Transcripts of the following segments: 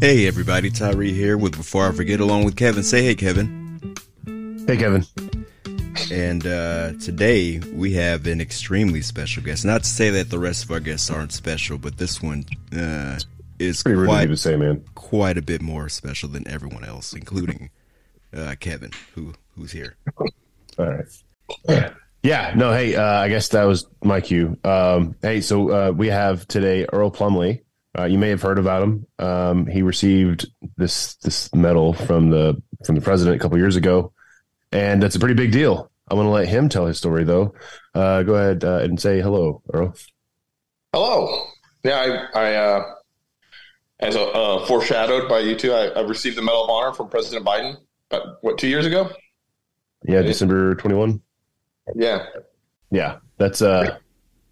Hey everybody, Tyree here with Before I Forget along with Kevin. Say hey Kevin. Hey Kevin. And uh, today we have an extremely special guest. Not to say that the rest of our guests aren't special, but this one uh, is Pretty quite, to say, man. quite a bit more special than everyone else, including uh, Kevin, who who's here. All right. Yeah, no, hey, uh, I guess that was my cue. Um, hey, so uh, we have today Earl Plumlee. Uh, you may have heard about him. Um, he received this this medal from the from the president a couple years ago, and that's a pretty big deal. I'm going to let him tell his story, though. Uh, go ahead uh, and say hello, Earl. Hello. Yeah, I, I uh, as a, uh, foreshadowed by you two, I, I received the Medal of Honor from President Biden. About, what two years ago? Yeah, December 21. Yeah, Yeah, that's uh,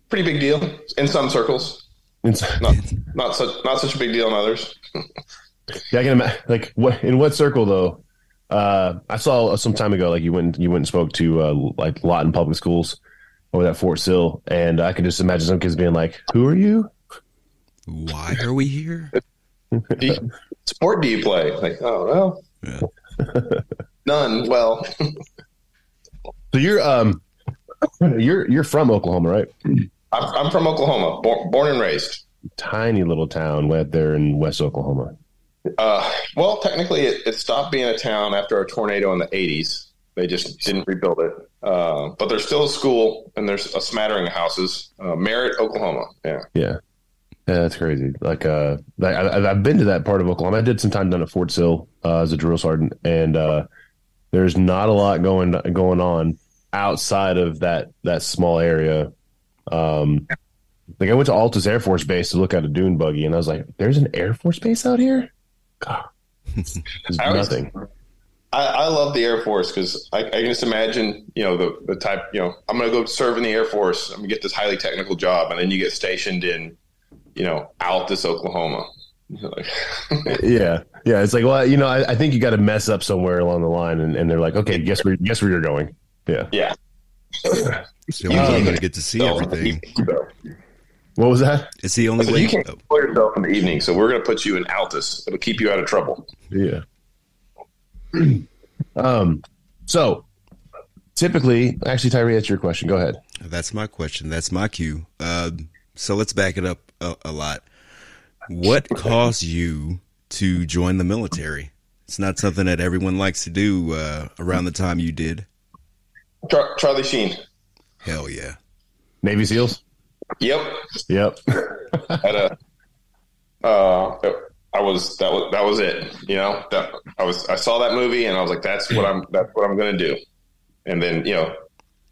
pretty big deal in some circles. It's, Not not such not such a big deal in others. Yeah, I can imagine. Like, what in what circle though? Uh, I saw some time ago, like you went you went and spoke to uh, like Lawton Public Schools over at Fort Sill, and I could just imagine some kids being like, "Who are you?" Why are we here? Do you- sport do you play? Like, oh well, Yeah. none. Well, So you're um, you're you're from Oklahoma, right? I'm, I'm from Oklahoma, born, born and raised. Tiny little town right there in West Oklahoma. Uh, well, technically, it, it stopped being a town after a tornado in the 80s. They just didn't rebuild it. Uh, but there's still a school and there's a smattering of houses. Uh, Merritt, Oklahoma. Yeah. Yeah. Yeah, that's crazy. Like, uh, I, I- I've been to that part of Oklahoma. I did some time down at Fort Sill uh, as a drill sergeant, and uh, there's not a lot going going on outside of that that small area. Um, like I went to Altus Air Force Base to look at a dune buggy, and I was like, "There's an Air Force base out here." God, there's I was- nothing. I, I love the Air Force because I, I can just imagine, you know, the, the type, you know, I'm going to go serve in the Air Force. I'm going to get this highly technical job. And then you get stationed in, you know, Altus, Oklahoma. Yeah, yeah. It's like, well, you know, I, I think you got to mess up somewhere along the line, and, and they're like, "Okay, guess where guess where you're going." Yeah. yeah. It's the only way you're going to get to see So, everything. What was that? It's the only So way. you can't oh, control yourself in the evening, so we're going to put you in Altus. It'll keep you out of trouble. Yeah. um. So, typically, actually, Tyree, that's your question. Go ahead. That's my question. That's my cue. Uh, so let's back it up a, a lot. What caused you to join the military? It's not something that everyone likes to do uh, around the time you did. Char- Charlie Sheen. Hell yeah. Navy SEALs. Yep. Yep. At a, uh, I was that was that was it. You know, that I was I saw that movie and I was like, that's what I'm that's what I'm going to do. And then you know,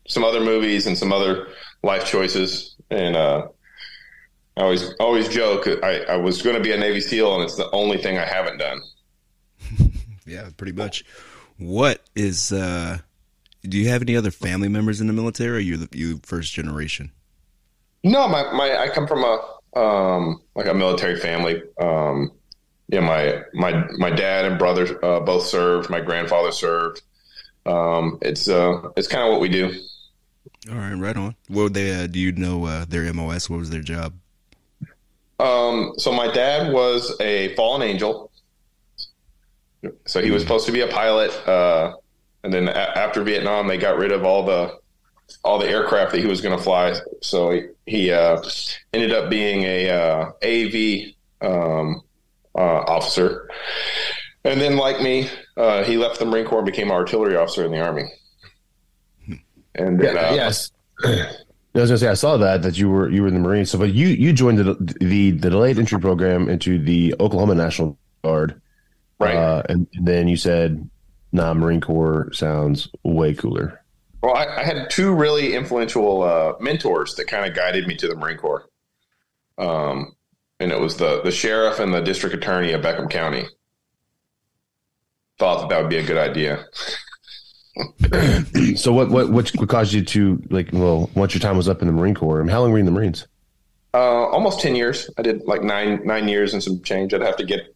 some other movies and some other life choices. And uh, I always always joke I, I was going to be a Navy SEAL and it's the only thing I haven't done. Yeah, pretty much. What is? uh Do you have any other family members in the military? Or you the you first generation? No, my, my I come from a um like a military family. Um yeah, my my my dad and brother uh, both served. My grandfather served. Um it's uh it's kind of what we do. All right, right on. What would they? Uh, do you know uh, their MOS? What was their job? Um so my dad was a fallen angel. So he was supposed to be a pilot uh and then a- after Vietnam they got rid of all the all the aircraft that he was going to fly. So he, he uh, ended up being a uh, AV um, uh, officer, and then like me, uh, he left the Marine Corps and became an artillery officer in the Army. And then, uh, yes. I was gonna say I saw that that you were you were in the Marines. So, but you you joined the the, the delayed entry program into the Oklahoma National Guard, right. Uh, and, and then you said, "Nah, Marine Corps sounds way cooler." well, I, I had two really influential uh, mentors that kind of guided me to the Marine Corps. Um, and it was the the sheriff and the district attorney of Beckham County. Thought that that would be a good idea. So, what what what caused you to like? Well, once your time was up in the Marine Corps, I mean, how long were you in the Marines? Uh, almost ten years. I did like nine nine years and some change. I'd have to get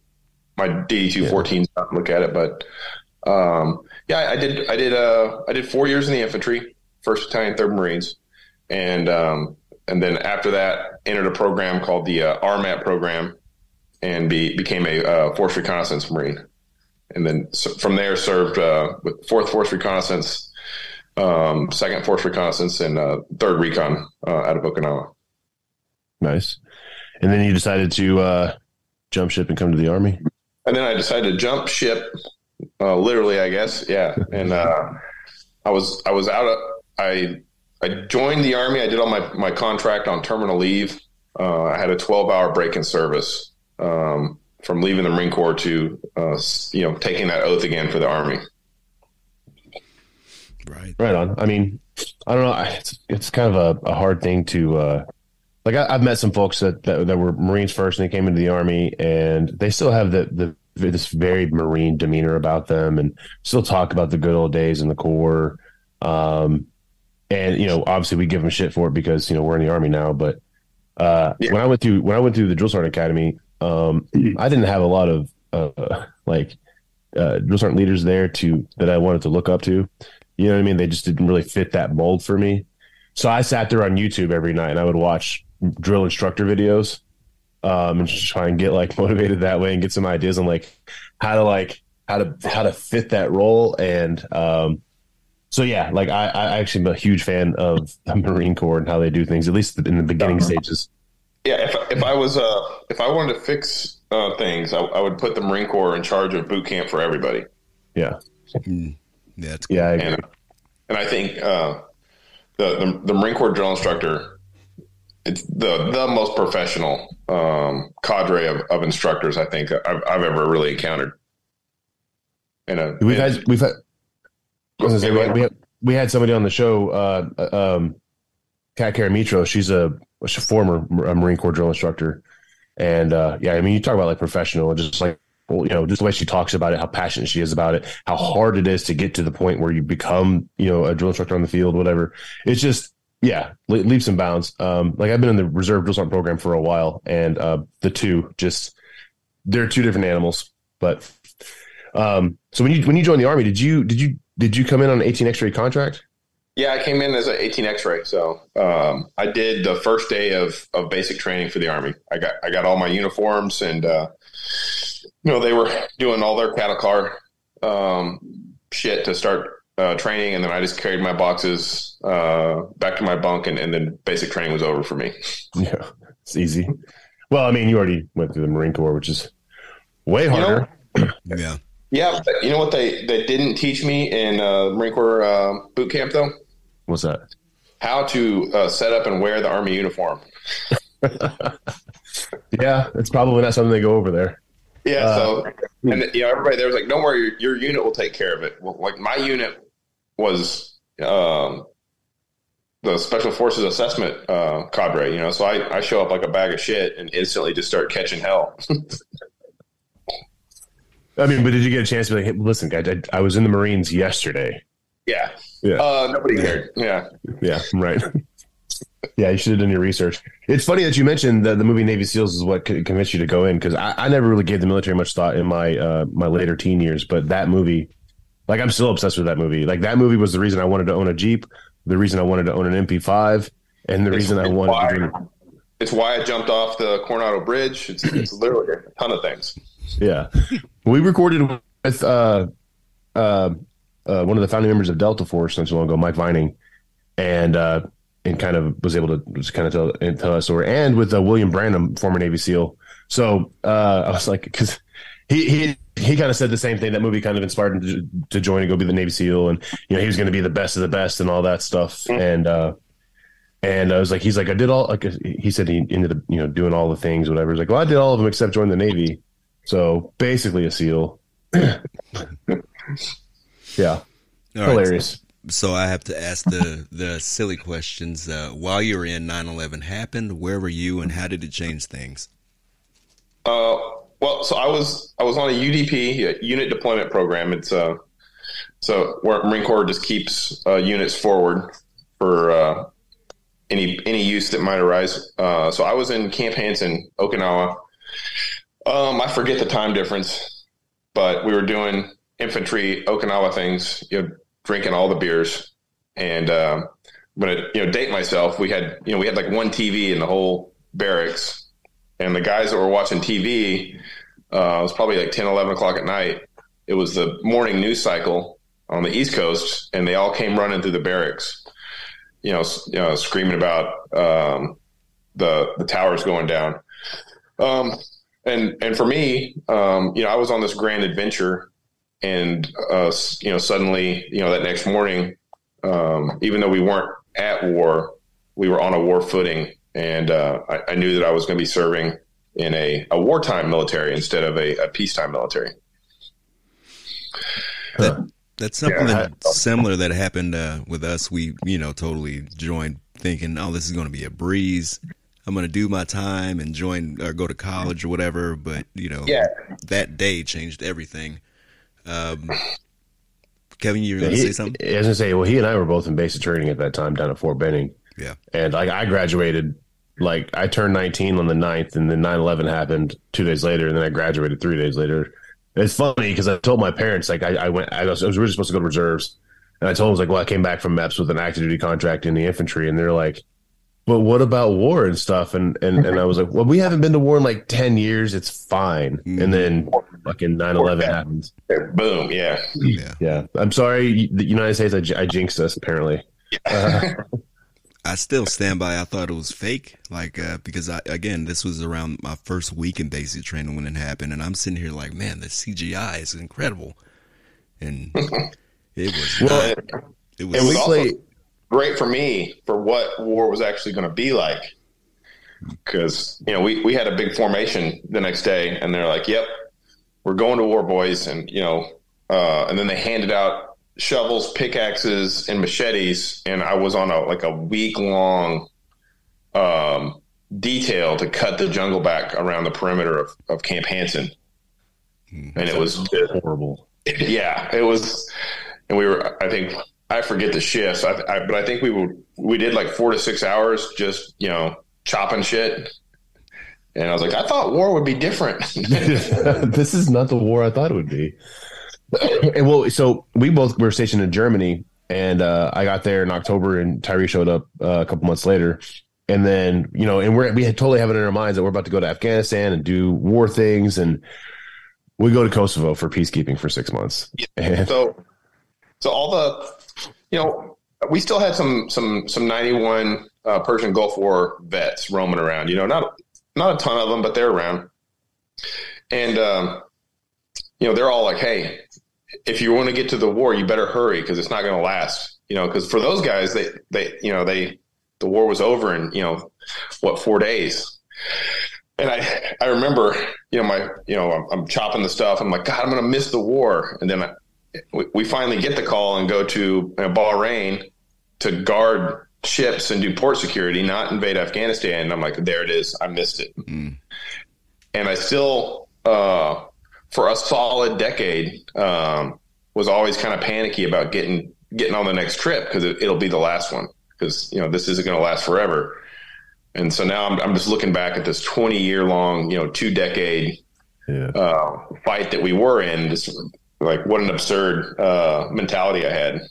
my DD two fourteen look at it, but um, yeah, I, did. I did. Uh, I did four years in the infantry, first battalion, third Marines, and um, and then after that, entered a program called the uh, RMAT program, and be, became a uh, force reconnaissance marine, and then so from there served uh, with Fourth Force Reconnaissance, um, Second Force Reconnaissance, and uh, Third Recon uh, out of Okinawa. Nice. And then you decided to uh, jump ship and come to the army. And then I decided to jump ship, uh, literally, I guess, yeah. And uh, I was I was out of I I joined the army. I did all my my contract on terminal leave. Uh, I had a twelve hour break in service um, from leaving the Marine Corps to uh, you know taking that oath again for the army. Right. Right on. I mean, I don't know. It's it's kind of a, a hard thing to uh, like. I, have met some folks that, that, that were Marines first and they came into the army, and they still have the the this very Marine demeanor about them, and still talk about the good old days in the Corps. Um, and you know, obviously, we give them shit for it because you know we're in the army now. But uh, yeah. when I went through when I went through the drill sergeant academy, um, I didn't have a lot of uh, like uh, drill sergeant leaders there to that I wanted to look up to. You know what I mean? They just didn't really fit that mold for me. So I sat there on YouTube every night and I would watch drill instructor videos um, and just try and get like motivated that way and get some ideas on like how to like how to how to fit that role and um, so yeah, like I, I actually am a huge fan of the Marine Corps and how they do things, at least in the beginning uh-huh. stages. Yeah, if if I was uh if I wanted to fix uh, things, I, I, would put the Marine Corps in charge of boot camp for everybody. Yeah. Mm. Yeah, yeah, I and, and, I think uh, the, the, the Marine Corps drill instructor, it's the the most professional um, cadre of, of instructors I think I've, I've ever really encountered. In a, we've in, had we've had. Say, we, had, we, had, we had somebody on the show, uh, uh um, Kat Karamitro. She's a, a former Marine Corps drill instructor, and uh, yeah, I mean, you talk about like professional, just like well, you know, just the way she talks about it, how passionate she is about it, how hard it is to get to the point where you become, you know, a drill instructor on the field, whatever. It's just, yeah, leaps and bounds. Um, like I've been in the reserve drill sergeant program for a while, and uh, the two just they're two different animals. But um, so when you when you joined the army, did you did you did you come in on an 18 X-ray contract? Yeah, I came in as an 18 X-ray. So um, I did the first day of, of basic training for the Army. I got I got all my uniforms and uh, you know, they were doing all their cattle car um, shit to start uh, training, and then I just carried my boxes uh, back to my bunk, and, and, then basic training was over for me. Yeah, it's easy. Well, I mean, you already went through the Marine Corps, which is way harder. You know, yeah. Yeah, you know what they, they didn't teach me in uh, Marine Corps uh, boot camp though? What's that? How to uh, set up and wear the Army uniform. yeah, it's probably not something they go over there. Yeah. Uh, so, and you know, everybody there was like, "Don't worry, your, your unit will take care of it." Well, like my unit was um, the Special Forces Assessment uh, cadre, you know. So I, I show up like a bag of shit and instantly just start catching hell. I mean, but did you get a chance to be like, hey, listen, guys, I, I, was in the Marines yesterday. Yeah. Yeah. Uh, nobody cared. Yeah. Yeah. Right. Yeah, you should have done your research. It's funny that you mentioned that the movie Navy SEALs is what convinced you to go in because I, I, never really gave the military much thought in my uh, my later teen years, but that movie, like I'm still obsessed with that movie. Like that movie was the reason I wanted to own a Jeep, the reason I wanted to own an MP5, and the it's, reason I wanted why, to. Do... It's why I jumped off the Coronado Bridge. It's, it's literally a ton of things. Yeah, we recorded with uh, uh, uh, one of the founding members of Delta Force not so long ago, Mike Vining, and uh, and kind of was able to just kind of tell, tell that story. And with uh, William Branham, former Navy SEAL. So uh, I was like, because he he he kind of said the same thing. That movie kind of inspired him to, to join and go be the Navy SEAL, and you know he was going to be the best of the best and all that stuff. Mm-hmm. And uh, and I was like, he's like, I did all like he said he ended up you know doing all the things, whatever. He's like, well, I did all of them except join the Navy. So basically a SEAL. yeah, all hilarious. Right so I have to ask the the silly questions. Uh, while you were in 9/11 happened, where were you, and how did it change things? Uh, well, so I was I was on a UDP, unit deployment program. It's uh, so where Marine Corps just keeps uh, units forward for uh, any any use that might arise. Uh, so I was in Camp Hansen, Okinawa. Um, I forget the time difference, but we were doing infantry Okinawa things. You know, drinking all the beers. And um, I'm gonna you know date myself. We had you know we had like one TV in the whole barracks, and the guys that were watching TV, uh, it was probably like 10, 11 o'clock at night. It was the morning news cycle on the East Coast, and they all came running through the barracks, you know, you know screaming about um, the the towers going down. Um, and and for me, um, you know, I was on this grand adventure, and uh, you know, suddenly, you know, that next morning, um, even though we weren't at war, we were on a war footing, and uh, I, I, knew that I was going to be serving in a, a wartime military instead of a, a peacetime military. That, that's something yeah, that similar that happened uh, with us. We, you know, totally joined thinking, "Oh, this is going to be a breeze." I'm going to do my time and join or go to college or whatever. But you know, yeah. that day changed everything. Um, Kevin, you were going to say something? I was going to say, well, he and I were both in basic training at that time down at Fort Benning. Yeah. And like I graduated, like I turned 19 on the 9th and then 9 11 happened two days later. And then I graduated three days later. It's funny because I told my parents, like I, I went, I was, I was, really supposed to go to reserves. And I told them, like, well, I came back from MEPS with an active duty contract in the infantry. And they're like, but what about war and stuff? And and and I was like, well, we haven't been to war in like ten years. It's fine. Mm-hmm. And then fucking 9-11 happens. Boom. Yeah. Yeah. Yeah. I'm sorry, the United States. I, I jinxed us apparently. Uh, I still stand by. I thought it was fake, like uh, because I again, this was around my first week in basic training when it happened, and I'm sitting here like, man, the CGI is incredible, and it was. Well, not, it was. And we played great for me for what war was actually going to be like. Because you know we we had a big formation the next day, and they're like, "Yep, we're going to war, boys," and you know, uh, and then they handed out shovels, pickaxes, and machetes, and I was on a like a week long um, detail to cut the jungle back around the perimeter of, of Camp Hansen, hmm. and it was horrible. Yeah, it was, and we were. I think I forget the shifts, I, I, but I think we would we did like four to six hours just you know chopping shit. And I was like, I thought war would be different. this is not the war I thought it would be. And well, so we both were stationed in Germany, and uh, I got there in October, and Tyree showed up uh, a couple months later. And then you know, and we're we had totally having in our minds that we're about to go to Afghanistan and do war things, and we go to Kosovo for peacekeeping for six months. Yeah. So, so all the you know, we still had some some some ninety one uh, Persian Gulf War vets roaming around. You know, not not a ton of them, but they're around. And um, you know, they're all like, "Hey, if you want to get to the war, you better hurry because it's not going to last." You know, because for those guys, they they you know they the war was over in you know what four days. And I I remember you know my you know I'm, I'm chopping the stuff. I'm like, God, I'm going to miss the war. And then I, we, finally get the call and go to uh, Bahrain to guard ships and do port security, not invade Afghanistan. And I'm like, there it is. I missed it. Mm. And I still, uh, for a solid decade, um, was always kind of panicky about getting getting on the next trip because it, will be the last one because you know this isn't going to last forever. And so now I'm, I'm just looking back at this 20 year long, you know, two decade yeah. uh, fight that we were in, just like what an absurd uh, mentality I had.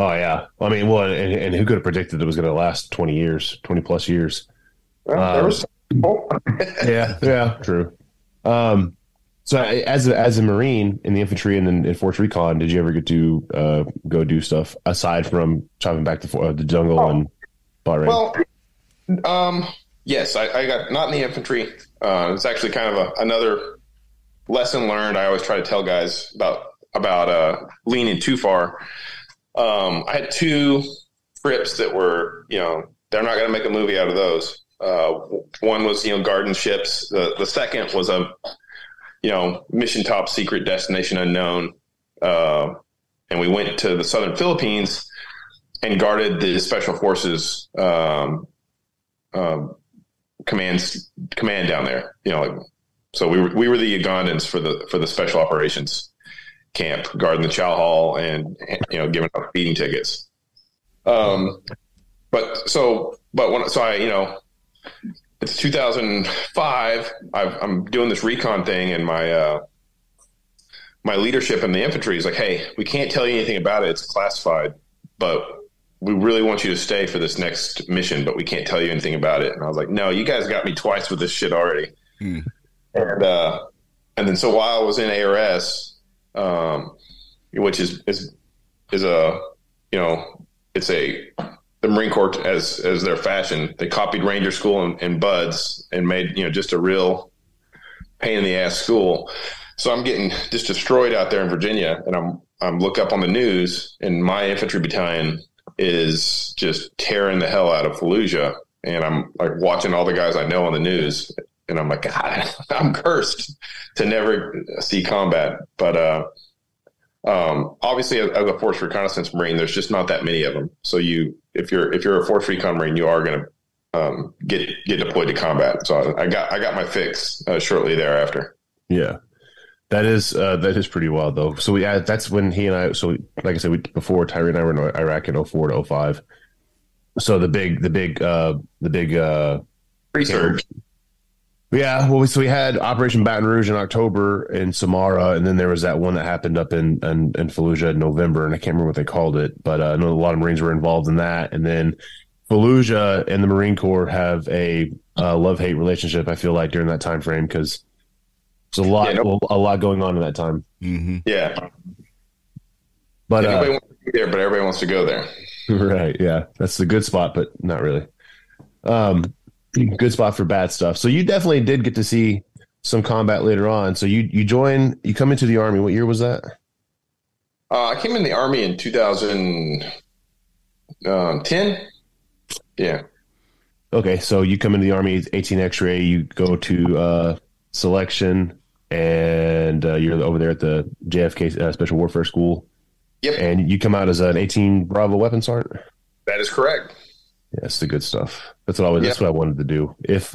Oh yeah, I mean, well, and, and who could have predicted it was going to last twenty years, twenty plus years? Well, um, was- yeah, yeah, true. Um, so as a, as a Marine in the infantry and then in Force Recon, did you ever get to uh, go do stuff aside from chopping back the uh, the jungle oh. and Bahrain? Well, um, yes, I, I, got not in the infantry. Uh, it's actually kind of a, another lesson learned. I always try to tell guys about about uh, leaning too far. Um, I had two trips that were, you know, they're not going to make a movie out of those. Uh, one was, you know, garden ships. The the second was a, you know, mission top secret destination unknown. Uh, and we went to the southern Philippines and guarded the special forces um, um, commands command down there. You know, like so we were, we were the Ugandans for the for the special operations camp, guarding the chow hall and you know giving out feeding tickets. Um, but so but when so I you know it's 2005. i am doing this recon thing, and my uh, my leadership in the infantry is like, "Hey, we can't tell you anything about it. It's classified, but we really want you to stay for this next mission, but we can't tell you anything about it. And I was like, no, you guys got me twice with this shit already. Hmm. And uh, and then so while I was in ARS, um, which is is is a you know it's a the Marine Corps as as their fashion. They copied Ranger School and, and BUD/S and made you know just a real pain in the ass school. So I'm getting just destroyed out there in Virginia, and I'm I'm look up on the news, and my infantry battalion is just tearing the hell out of Fallujah, and I'm like watching all the guys I know on the news, and I'm like, God, I'm cursed to never see combat. But uh, um, obviously, as, as a force reconnaissance marine, there's just not that many of them. So you, if you're if you're a force recon marine, you are going to um, get get deployed to combat. So I got I got my fix uh, shortly thereafter. Yeah. That is uh, that is pretty wild though. So we uh, that's when he and I. So like I said, we, before Tyree and I were in Iraq in 04 to 05. So the big the big uh, the big uh, Research. Yeah. Well, we, so we had Operation Baton Rouge in October in Samarra, and then there was that one that happened up in in, in Fallujah in November, and I can't remember what they called it, but uh, I know a lot of Marines were involved in that. And then Fallujah and the Marine Corps have a uh, love hate relationship. I feel like during that time frame because there's a lot Yeah, no- a lot going on in that time. hmm Yeah, But Yeah, uh, wants to be there, but everybody wants to go there. right, yeah, that's the good spot, but not really. Um, good spot for bad stuff. So you definitely did get to see some combat later on. So you you join, you come into the army. What year was that? Uh, I came in the army in 2010. Yeah, Okay, so you come into the army, 18 X-ray. You go to uh, selection, and uh, you're over there at the JFK uh, Special Warfare School. Yep. And you come out as an 18 Bravo weapon sergeant. that is correct. Yeah, that's the good stuff. That's what I was, that's what I wanted to do. If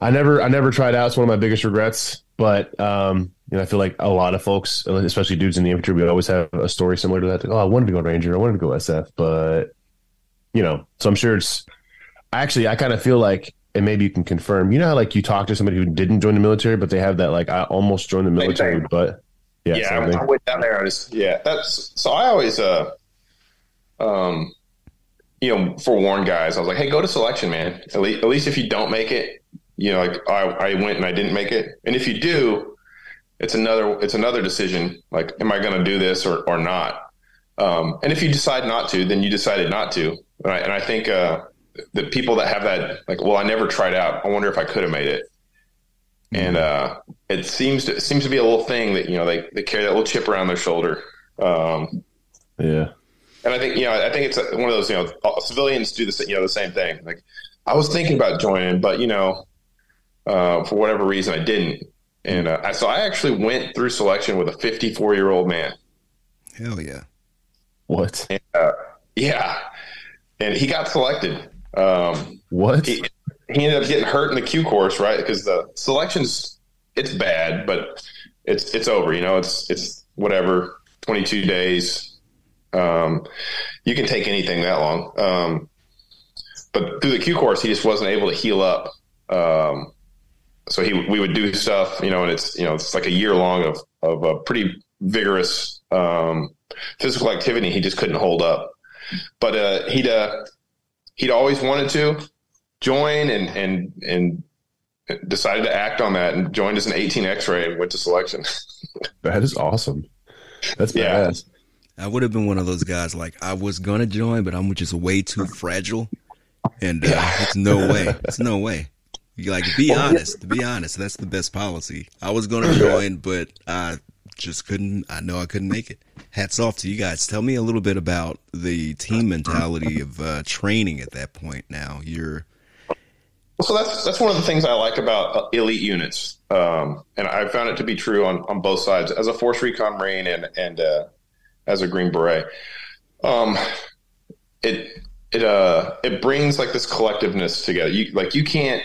I never I never tried out, it's one of my biggest regrets. But um, you know, I feel like a lot of folks, especially dudes in the infantry, we always have a story similar to that. Like, oh, I wanted to go Ranger, I wanted to go SF, but you know, so I'm sure it's actually I kind of feel like and maybe you can confirm, you know how like you talk to somebody who didn't join the military, but they have that like I almost joined the military, but yeah, Yeah, I. Went down there. I just yeah. That's so. I always uh, um, you know, forewarn guys. I was like, hey, go to selection, man. At least, at least if you don't make it, you know, like I, I went and I didn't make it, and if you do, it's another it's another decision. Like, am I going to do this or or not? Um, and if you decide not to, then you decided not to. And I, and I think uh, the people that have that, like, well, I never tried out. I wonder if I could have made it. And uh, it seems to, it seems to be a little thing that you know they, they carry that little chip around their shoulder. Um, Yeah. And I think you know I think it's one of those you know civilians do the you know the same thing. Like I was thinking about joining, but you know uh, for whatever reason I didn't. And uh, I, so I actually went through selection with a 54 year old man. Hell yeah. What? Yeah, and he got selected. Um, What? he, he ended up getting hurt in the Q course, right? Because the selections, it's bad, but it's it's over. You know, it's it's whatever. Twenty two days. Um, you can take anything that long. Um, but through the Q course, he just wasn't able to heal up. Um, so he we would do stuff, you know, and it's you know it's like a year long of of a pretty vigorous um, physical activity. He just couldn't hold up. But uh, he'd uh, he'd always wanted to join and and and decided to act on that and joined as an 18 X-ray and went to selection. That is awesome. That's Yeah. I would have been one of those guys like I was gonna join, but I'm just way too fragile, and uh, it's no way. It's no way. You like be honest. To be honest, that's the best policy. I was gonna join, but I just couldn't. I know I couldn't make it. Hats off to you guys. Tell me a little bit about the team mentality of uh, training at that point. Now you're So that's that's one of the things I like about uh, elite units, um, and I found it to be true on, on both sides as a Force Recon Marine and and uh, as a Green Beret. Um, it it uh it brings like this collectiveness together. You like you can't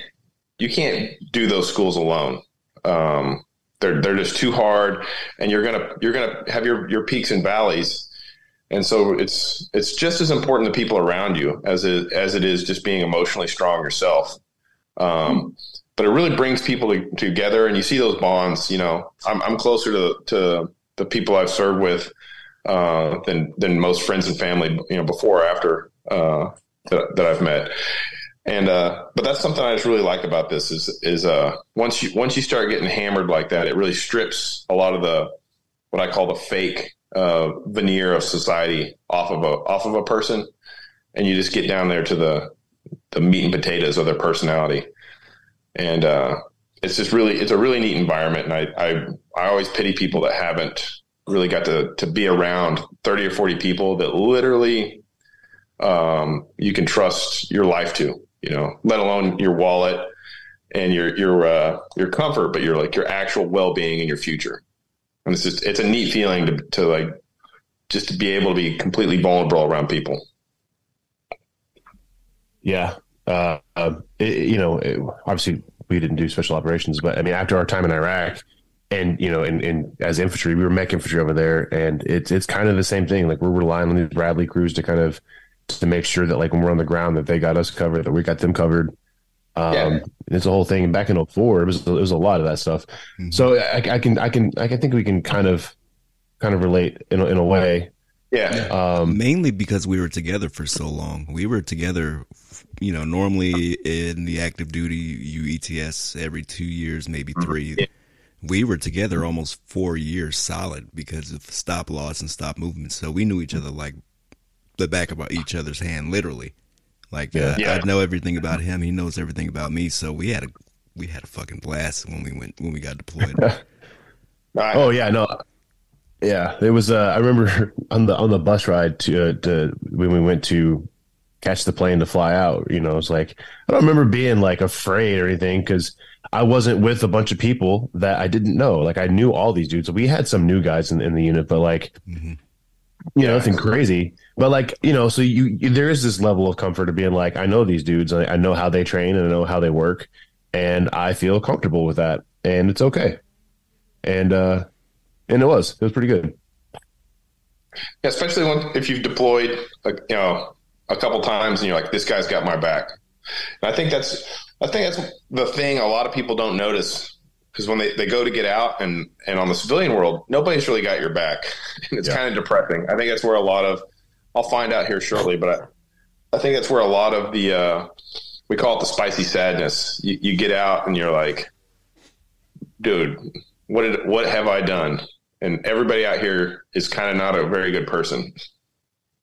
you can't do those schools alone. Um, they're they're just too hard, and you're gonna you're gonna have your your peaks and valleys. And so it's it's just as important the people around you as it as it is just being emotionally strong yourself. Um, but it really brings people to, together, and you see those bonds. You know, I'm, I'm closer to to the people I've served with uh, than than most friends and family. You know, before or after uh, that, that I've met. And uh, but that's something I just really like about this is is uh, once you once you start getting hammered like that, it really strips a lot of the what I call the fake uh, veneer of society off of a off of a person, and you just get down there to the the meat and potatoes of their personality, and uh, it's just really it's a really neat environment. And I I, I always pity people that haven't really got to to be around thirty or forty people that literally um, you can trust your life to you know, let alone your wallet and your your uh, your comfort, but your like your actual well being and your future. And it's just it's a neat feeling to to like just to be able to be completely vulnerable around people. Yeah, uh, uh, it, you know, it, obviously we didn't do special operations, but I mean, after our time in Iraq, and you know, and, in as infantry, we were mech infantry over there, and it's it's kind of the same thing. Like we're relying on these Bradley crews to kind of to make sure that like when we're on the ground that they got us covered, that we got them covered. Um, yeah. It's a whole thing. And back in 04, it was it was a lot of that stuff. Mm-hmm. So I, I, can I can I can think we can kind of kind of relate in a, in a way. Yeah. Um, Mainly because we were together for so long. We were together, you know, normally in the active duty UETS every two years, maybe mm-hmm. three. Yeah. We were together almost four years solid because of stop loss and stop movement. So we knew each other like the back of each other's hand, literally. Like yeah. Uh, yeah. I know everything about him. He knows everything about me. So we had a we had a fucking blast when we went when we got deployed. oh yeah, no, yeah. It was. Uh, I remember on the on the bus ride to uh, to when we went to catch the plane to fly out. You know, it's like I don't remember being like afraid or anything because I wasn't with a bunch of people that I didn't know. Like I knew all these dudes. We had some new guys in, in the unit, but like mm-hmm. you know, nothing crazy. But like you know, so you, you, there is this level of comfort of being like, I know these dudes, I, I know how they train and I know how they work, and I feel comfortable with that, and it's okay. And uh, and it was it was pretty good. Yeah, especially when if you've deployed, like, you know, a couple times and you're like, this guy's got my back. And I think that's I think that's the thing a lot of people don't notice because when they, they go to get out and and on the civilian world, nobody's really got your back, and it's yeah. kind of depressing. I think that's where a lot of I'll find out here shortly, but I, I think that's where a lot of the uh, we call it the spicy sadness. You, you get out and you're like, dude, what did what have I done? And everybody out here is kind of not a very good person.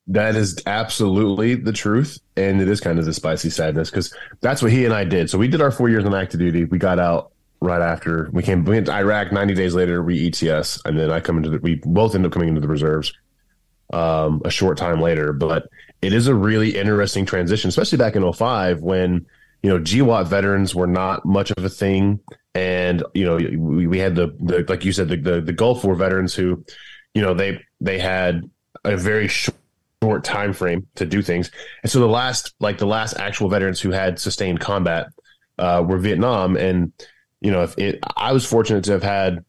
That is absolutely the truth, and it is kind of the spicy sadness because that's what he and I did. So we did our four years on active duty. We got out right after we came. We went to Iraq. Ninety days later, we ETS, and then I come into the. We both end up coming into the reserves um, a short time later. But it is a really interesting transition, especially back in 05 when, you know, GWOT veterans were not much of a thing. And, you know, we, we had the, the, like you said, the, the, the Gulf War veterans who, you know, they, they had a very short, short time frame to do things. And so the last, like the last actual veterans who had sustained combat uh, were Vietnam. And, you know, if it, I was fortunate to have had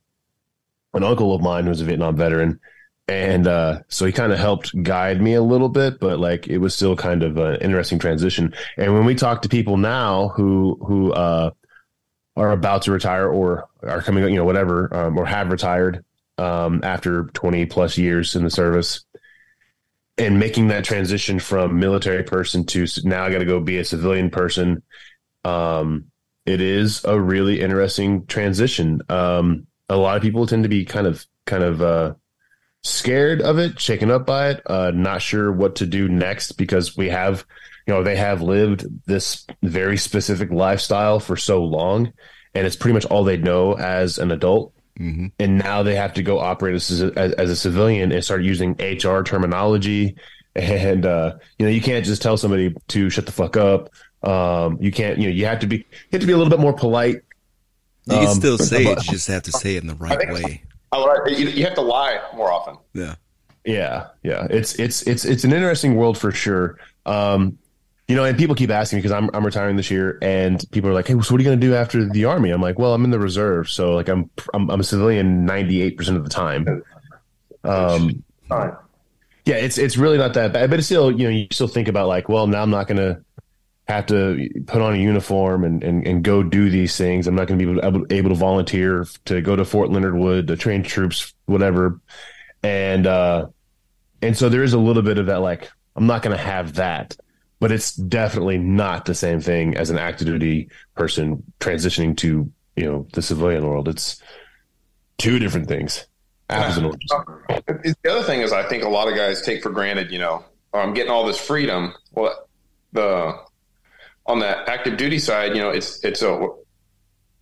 an uncle of mine who was a Vietnam veteran and uh, so he kind of helped guide me a little bit but like it was still kind of an interesting transition and when we talk to people now who who uh, are about to retire or are coming you know whatever um, or have retired um, after 20 plus years in the service and making that transition from military person to now i got to go be a civilian person um, it is a really interesting transition um, a lot of people tend to be kind of kind of uh, scared of it, shaken up by it, uh, not sure what to do next because we have, you know, they have lived this very specific lifestyle for so long, and it's pretty much all they know as an adult. Mm-hmm. And now they have to go operate as a, as a civilian and start using HR terminology. And uh, you know, you can't just tell somebody to shut the fuck up. Um, you can't, you know, you have to be, you have to be a little bit more polite. You can um, still say it, you just have to say it in the right way. You, you have to lie more often. Yeah. Yeah, yeah. It's it's it's it's an interesting world for sure. Um, you know, and people keep asking me because I'm I'm retiring this year, and people are like, "Hey, so what are you going to do after the army?" I'm like, "Well, I'm in the reserve, so like I'm I'm, I'm a civilian 98 percent of the time." Um, yeah, it's it's really not that bad, but it's still you know you still think about like, well, now I'm not going to have to put on a uniform and, and, and go do these things. I'm not going to be able to, able to volunteer to go to Fort Leonard Wood to train troops, whatever. And, uh, and so there is a little bit of that, like, I'm not going to have that. But it's definitely not the same thing as an active duty person transitioning to you know the civilian world. It's two different things. The other thing is, I think a lot of guys take for granted. You know, oh, I'm getting all this freedom. Well, the on the active duty side, you know, it's it's a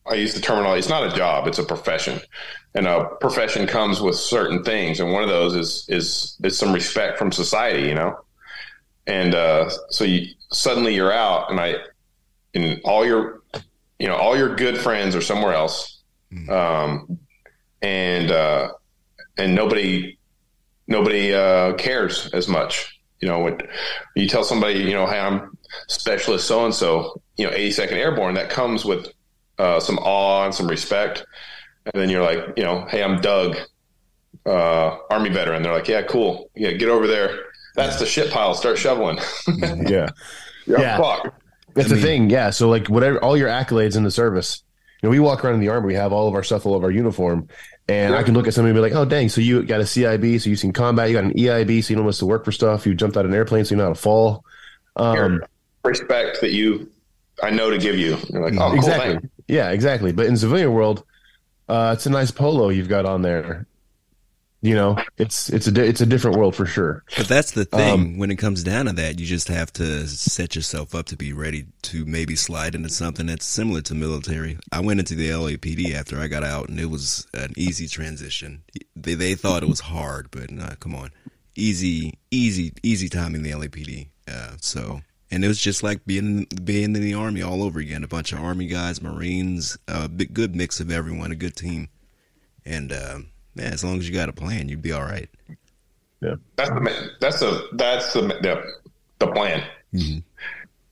I use the terminology. It's not a job; it's a profession, and a profession comes with certain things. And one of those is is is some respect from society. You know, and uh, so you suddenly you're out, and I, and all your, you know, all your good friends are somewhere else, um, and uh, and nobody nobody uh, cares as much. You know, when you tell somebody, you know, hey, I'm specialist so and so, you know, 82nd Airborne, that comes with uh, some awe and some respect. And then you're like, you know, hey, I'm Doug, uh, Army veteran. They're like, yeah, cool. Yeah, get over there. That's the shit pile. Start shoveling. yeah, You're Yeah. fuck. that's I the mean- thing. Yeah, so like whatever, all your accolades in the service. You know, we walk around in the army. We have all of our stuff, all of our uniform, and I can look at somebody and be like, "Oh, dang! So you got a CIB, so you've seen combat. You got an EIB, so you know what's to work for stuff. You jumped out of an airplane, so you know how to fall." Um, respect that you, I know to give you. You're like, oh, exactly. thanks. Yeah, exactly. But in civilian world, uh, it's a nice polo you've got on there. You know, it's it's a it's a different world for sure. But that's the thing. Um, when it comes down to that, you just have to set yourself up to be ready to maybe slide into something that's similar to military. I went into the LAPD after I got out, and it was an easy transition. They they thought it was hard, but nah, come on, easy, easy, easy time in the LAPD. Uh, so, and it was just like being being in the army all over again. A bunch of army guys, Marines, a big, good mix of everyone, a good team, and uh, man, as long as you got a plan, you'd be all right. Yeah, that's the ma- that's the that's the the, the plan. Mhm.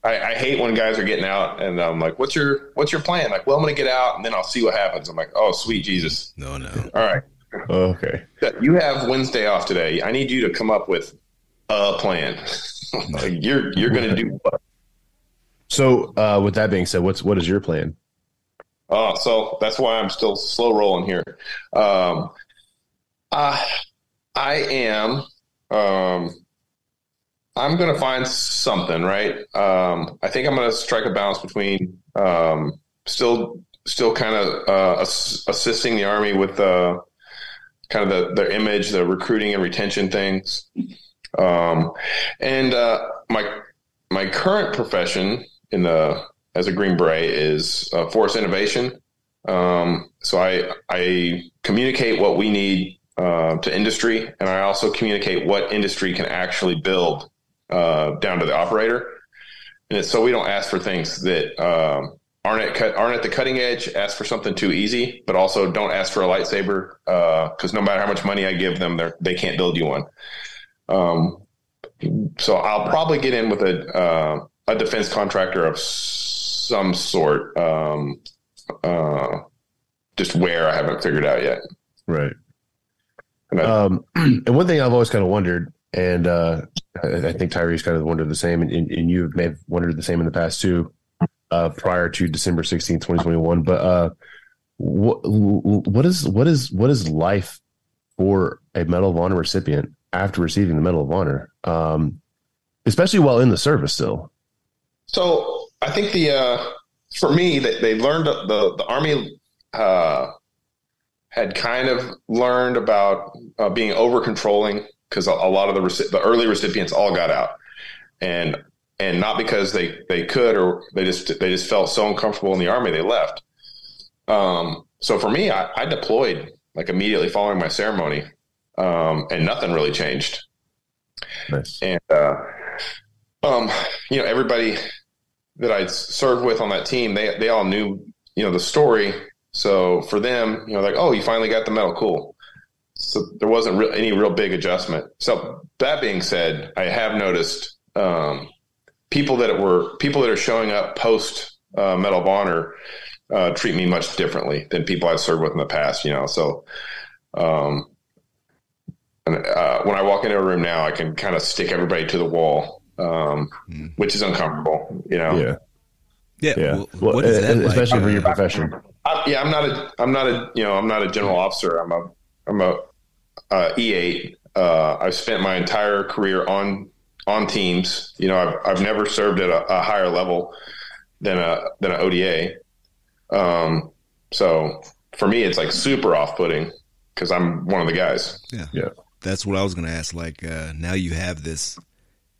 I, I hate when guys are getting out and I'm like, "What's your what's your plan?" Like, "Well, I'm going to get out and then I'll see what happens." I'm like, "Oh, sweet Jesus! No, no. All right, Okay. you have Wednesday off today. I need you to come up with a plan. like, you're you're going to do what? So, uh, with that being said, what's what is your plan? Oh, so that's why I'm still slow rolling here. Um, uh, I am. Um, I'm going to find something, right? Um, I think I'm going to strike a balance between um, still, still kind of uh, ass- assisting the army with uh, kind of the, their image, the recruiting and retention things, um, and uh, my my current profession in the as a Green Beret is uh, force innovation. Um, so I I communicate what we need uh, to industry, and I also communicate what industry can actually build uh, down to the operator. And so we don't ask for things that um, aren't at cut, aren't at the cutting edge. Ask for something too easy, but also don't ask for a lightsaber because no matter how much money I give them, they they can't build you one. Um, so I'll probably get in with a uh, a defense contractor of some sort. Um, uh, just where I haven't figured out yet. Right. And Um, and one thing I've always kind of wondered, and uh, I, I think Tyree's kind of wondered the same, and, and you may have wondered the same in the past too, uh, prior to December 16, 2021. But uh, what what is what is what is life for a Medal of Honor recipient after receiving the Medal of Honor, um, especially while in the service still? So I think the uh, for me that they learned the the army uh, had kind of learned about uh, being over controlling because a, a lot of the reci- the early recipients all got out and and not because they they could or they just they just felt so uncomfortable in the army they left. Um, so for me, I, I deployed like immediately following my ceremony, um, and nothing really changed Nice. and uh, um, you know everybody that I served with on that team, they they all knew you know the story. So for them, you know, like oh, you finally got the medal, cool. So there wasn't real, any real big adjustment. So that being said, I have noticed um, people that were people that are showing up post uh, Medal of Honor uh, treat me much differently than people I've served with in the past. You know, so. Um, and uh, when I walk into a room now, I can kind of stick everybody to the wall, um, Mm. which is uncomfortable. You know, Yeah. Yeah. Yeah. well, Well, what is uh, that like? especially for Uh, your profession. I, yeah. I'm not a, I'm not a, you know, I'm not a general officer. I'm a, I'm a uh, E8. Uh, I've spent my entire career on on teams. You know, I've, I've never served at a, a higher level than a than an ODA. Um, so for me, it's like super off putting because I'm one of the guys. Yeah, Yeah. That's what I was going to ask. Like uh, now you have this,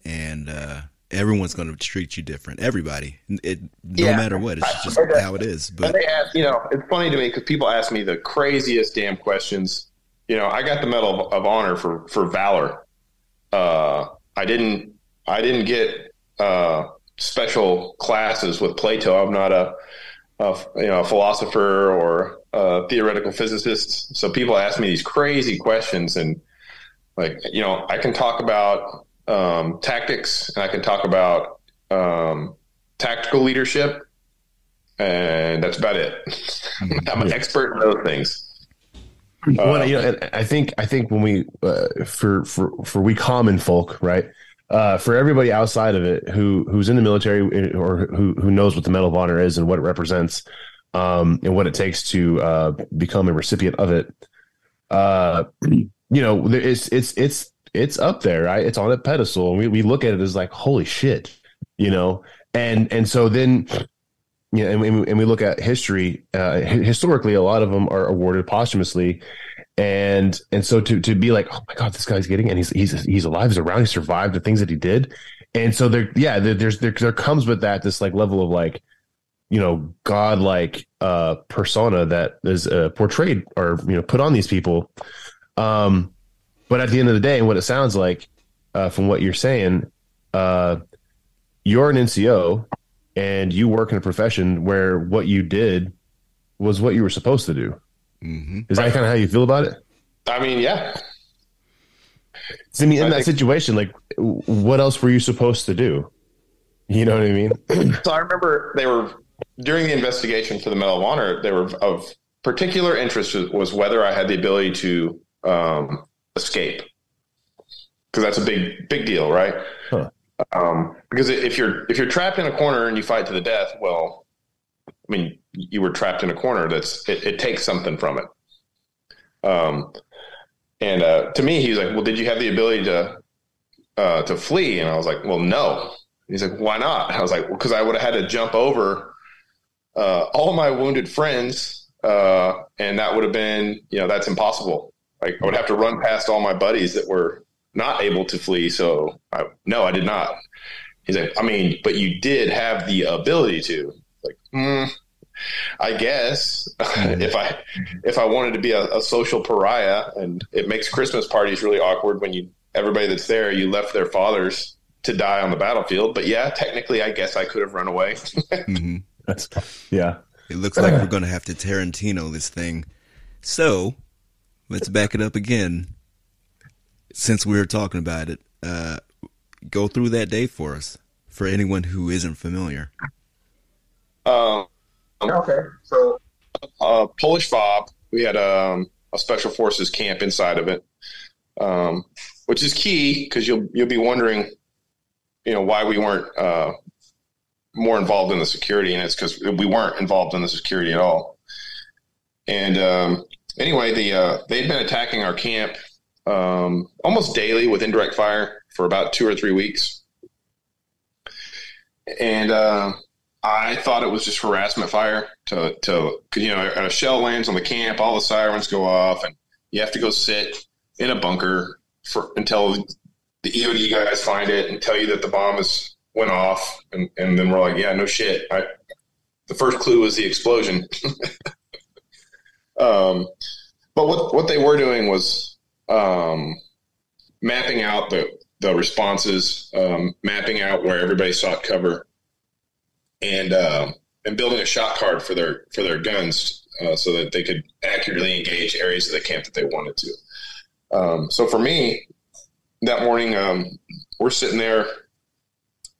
and uh, everyone's going to treat you different. Everybody, it no Yeah. matter what, it's just how it is. But they ask, you know, it's funny to me because people ask me the craziest damn questions. You know, I got the Medal of, of Honor for for valor. Uh, I didn't. I didn't get uh, special classes with Plato. I'm not a, a you know a philosopher or a theoretical physicist. So people ask me these crazy questions, and like you know, I can talk about um, tactics and I can talk about um, tactical leadership and that's about it. I'm an expert in those things. well, you know, and I think I think when we uh, for for for we common folk, right? Uh, for everybody outside of it who who's in the military or who who knows what the Medal of Honor is and what it represents, um, and what it takes to uh, become a recipient of it, uh, you know, there- it's it's it's it's up there, right? It's on a pedestal, and we we look at it as like holy shit, you know, and and so then you know, and, we- and we look at history. Uh, historically, a lot of them are awarded posthumously, and and so to to be like, oh my god, this guy's getting, and he's he's he's alive, he's around, he survived the things that he did, and so there, yeah, there, there's there, there comes with that this like level of like, you know, godlike uh persona that is uh, portrayed or you know put on these people, um, but at the end of the day, and what it sounds like, uh, from what you're saying, uh, you're an NCO and you work in a profession where what you did was what you were supposed to do. hmm Is that kind of how you feel about it? I mean, yeah, So, I mean, in I that think- situation, like, what else were you supposed to do? You know what I mean? So I remember they were during the investigation for the Medal of Honor. They were of particular interest was whether I had the ability to um, escape, because that's a big big deal, right? Huh. Um, because if you're if you're trapped in a corner and you fight to the death, well, I mean, you were trapped in a corner. That's it, it takes something from it. Um, and uh, to me, he was like, "Well, did you have the ability to uh, to flee?" And I was like, "Well, no." He's like, "Why not?" I was like, "Well, because I would have had to jump over uh, all my wounded friends, uh, and that would have been, you know, that's impossible. Like, I would have to run past all my buddies that were not able to flee. So, I, no, I did not." He's like, "I mean, but you did have the ability to." Like, hmm, I guess if I if I wanted to be a, a social pariah, and it makes Christmas parties really awkward when you everybody that's there you left their fathers to die on the battlefield. But yeah, technically, I guess I could have run away. hmm That's, yeah. It looks like we're going to have to Tarantino this thing. So let's back it up again. Since we were talking about it, uh, go through that day for us for anyone who isn't familiar. Um, okay, so uh, Polish fob. We had um, a special forces camp inside of it, um, which is key because you'll you'll be wondering, you know, why we weren't uh, more involved in the security, and it's because we weren't involved in the security at all. And um, anyway, the uh, they'd been attacking our camp um, almost daily with indirect fire for about two or three weeks, and. Uh, I thought it was just harassment fire to to you know a shell lands on the camp, all the sirens go off, and you have to go sit in a bunker for until the EOD guys find it and tell you that the bomb is went off, and, and then we're like, yeah, no shit. I, the first clue was the explosion. um, but what what they were doing was um, mapping out the the responses, um, mapping out where everybody sought cover and uh, and building a shot card for their for their guns uh, so that they could accurately engage areas of the camp that they wanted to. Um, so for me, that morning, um, we're sitting there,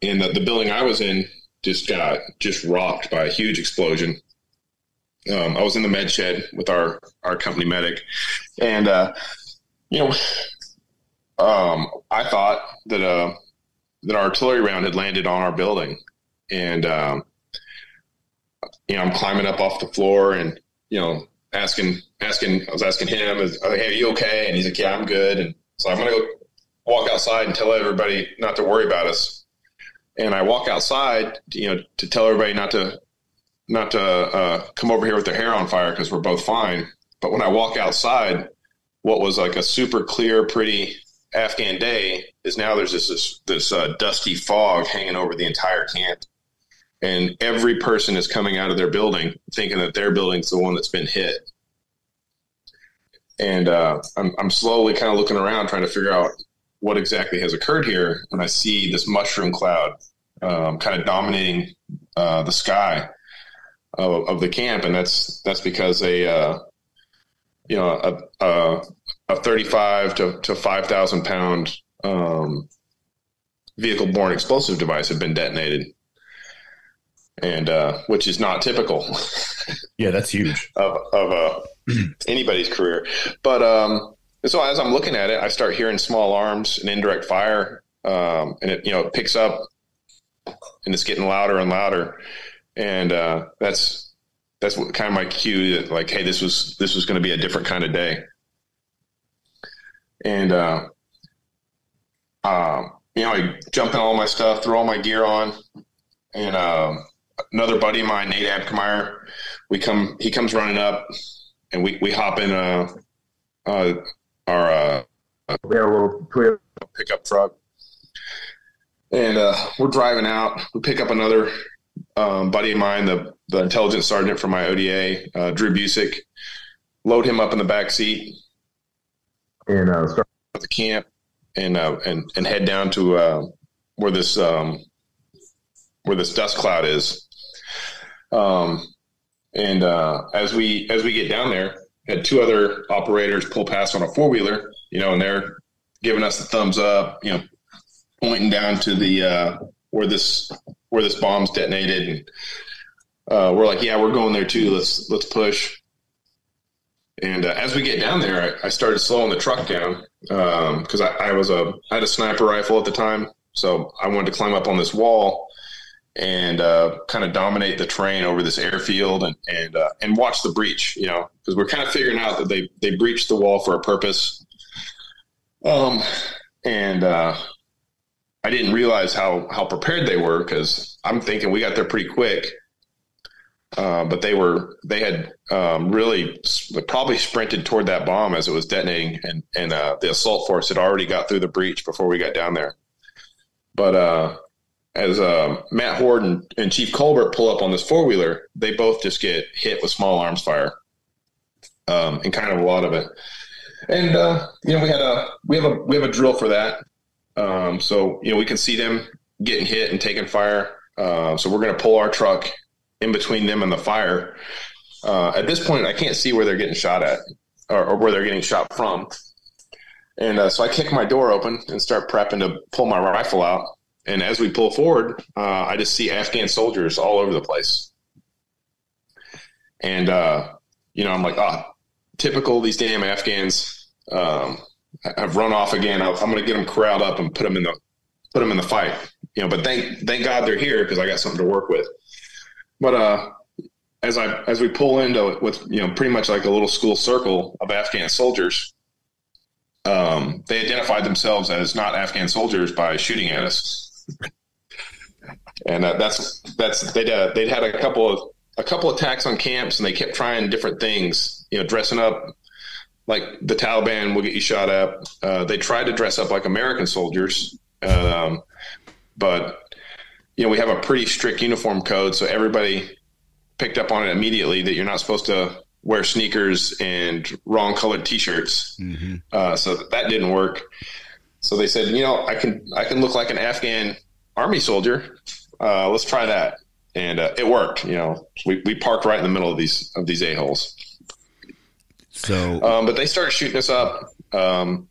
and the, the building I was in just got just rocked by a huge explosion. Um, I was in the med shed with our our company medic, and uh, you know, um, I thought that uh, that our artillery round had landed on our building. And um, you know I'm climbing up off the floor and you know asking asking I was asking him hey are you okay? And he's like yeah I'm good. And so I'm gonna go walk outside and tell everybody not to worry about us. And I walk outside, you know, to tell everybody not to not to uh, come over here with their hair on fire because we're both fine. But when I walk outside, what was like a super clear, pretty Afghan day is now there's this this, this uh, dusty fog hanging over the entire camp, and every person is coming out of their building thinking that their building's the one that's been hit. And uh, I'm, I'm slowly kind of looking around, trying to figure out what exactly has occurred here, and I see this mushroom cloud um, kind of dominating uh, the sky of, of, the camp, and that's that's because a uh, you know a, a, a 35 to, to 5,000 pound um, vehicle borne explosive device had been detonated, and uh, which is not typical. yeah, that's huge. Of of uh, anybody's career, but um, so as I'm looking at it, I start hearing small arms and indirect fire, um, and it you know it picks up, and it's getting louder and louder, and uh, that's that's what, kind of my cue that like, hey, this was this was going to be a different kind of day, and uh, um, you know, I jump in all my stuff, throw all my gear on, and um, another buddy of mine, Nate Abkemeyer, we come, he comes running up, and we we hop in a. Uh, our uh, Toyota pickup truck, and uh, we're driving out. We pick up another um, buddy of mine, the the intelligence sergeant from my ODA, uh, Drew Busick. Load him up in the back seat, and uh, start at the camp, and uh, and and head down to uh, where this um, where this dust cloud is. Um, and uh, as we as we get down there, had two other operators pull past on a four wheeler, you know, and they're giving us the thumbs up, you know, pointing down to the uh, where this where this bomb's detonated, and uh, we're like, yeah, we're going there too. Let's let's push. And uh, as we get down there, I, I, started slowing the truck down because um, I, I was a I had a sniper rifle at the time, so I wanted to climb up on this wall and uh, kind of dominate the terrain over this airfield and and uh, and watch the breach. You know, because we're kind of figuring out that they they breached the wall for a purpose. Um, and uh, I didn't realize how how prepared they were because I'm thinking we got there pretty quick. Uh, but they were they had um, really probably sprinted toward that bomb as it was detonating, and and uh, the assault force had already got through the breach before we got down there. But uh, as uh, Matt Horde and, Chief Colbert pull up on this four wheeler, they both just get hit with small arms fire, um, and kind of a lot of it. And uh, you know, we had a we have a we have a drill for that. Um, so you know, we can see them getting hit and taking fire. Uh, so we're going to pull our truck in between them and the fire. Uh, at this point, I can't see where they're getting shot at or, or where they're getting shot from. And uh, so I kick my door open and start prepping to pull my rifle out and as we pull forward, uh, I just see Afghan soldiers all over the place. And, uh, you know, I'm like, ah, oh, typical these damn Afghans um, have run off again. I'm going to get them corralled up and put them in the put them in the fight. You know, but thank thank God they're here because I got something to work with. But uh, as I as we pull into with you know pretty much like a little school circle of Afghan soldiers, um, they identified themselves as not Afghan soldiers by shooting at us and uh, that's that's they'd uh, they'd had a couple of a couple attacks on camps, and they kept trying different things. You know, dressing up like the Taliban will get you shot up. Uh, they tried to dress up like American soldiers, um, but you know we have a pretty strict uniform code, so everybody picked up on it immediately that you're not supposed to wear sneakers and wrong colored t-shirts. Mm-hmm. Uh, so that didn't work. So they said, you know, I can I can look like an Afghan army soldier. Uh, let's try that, and uh, it worked. You know, we, we parked right in the middle of these of these a holes. So, um, but they started shooting us up. Um,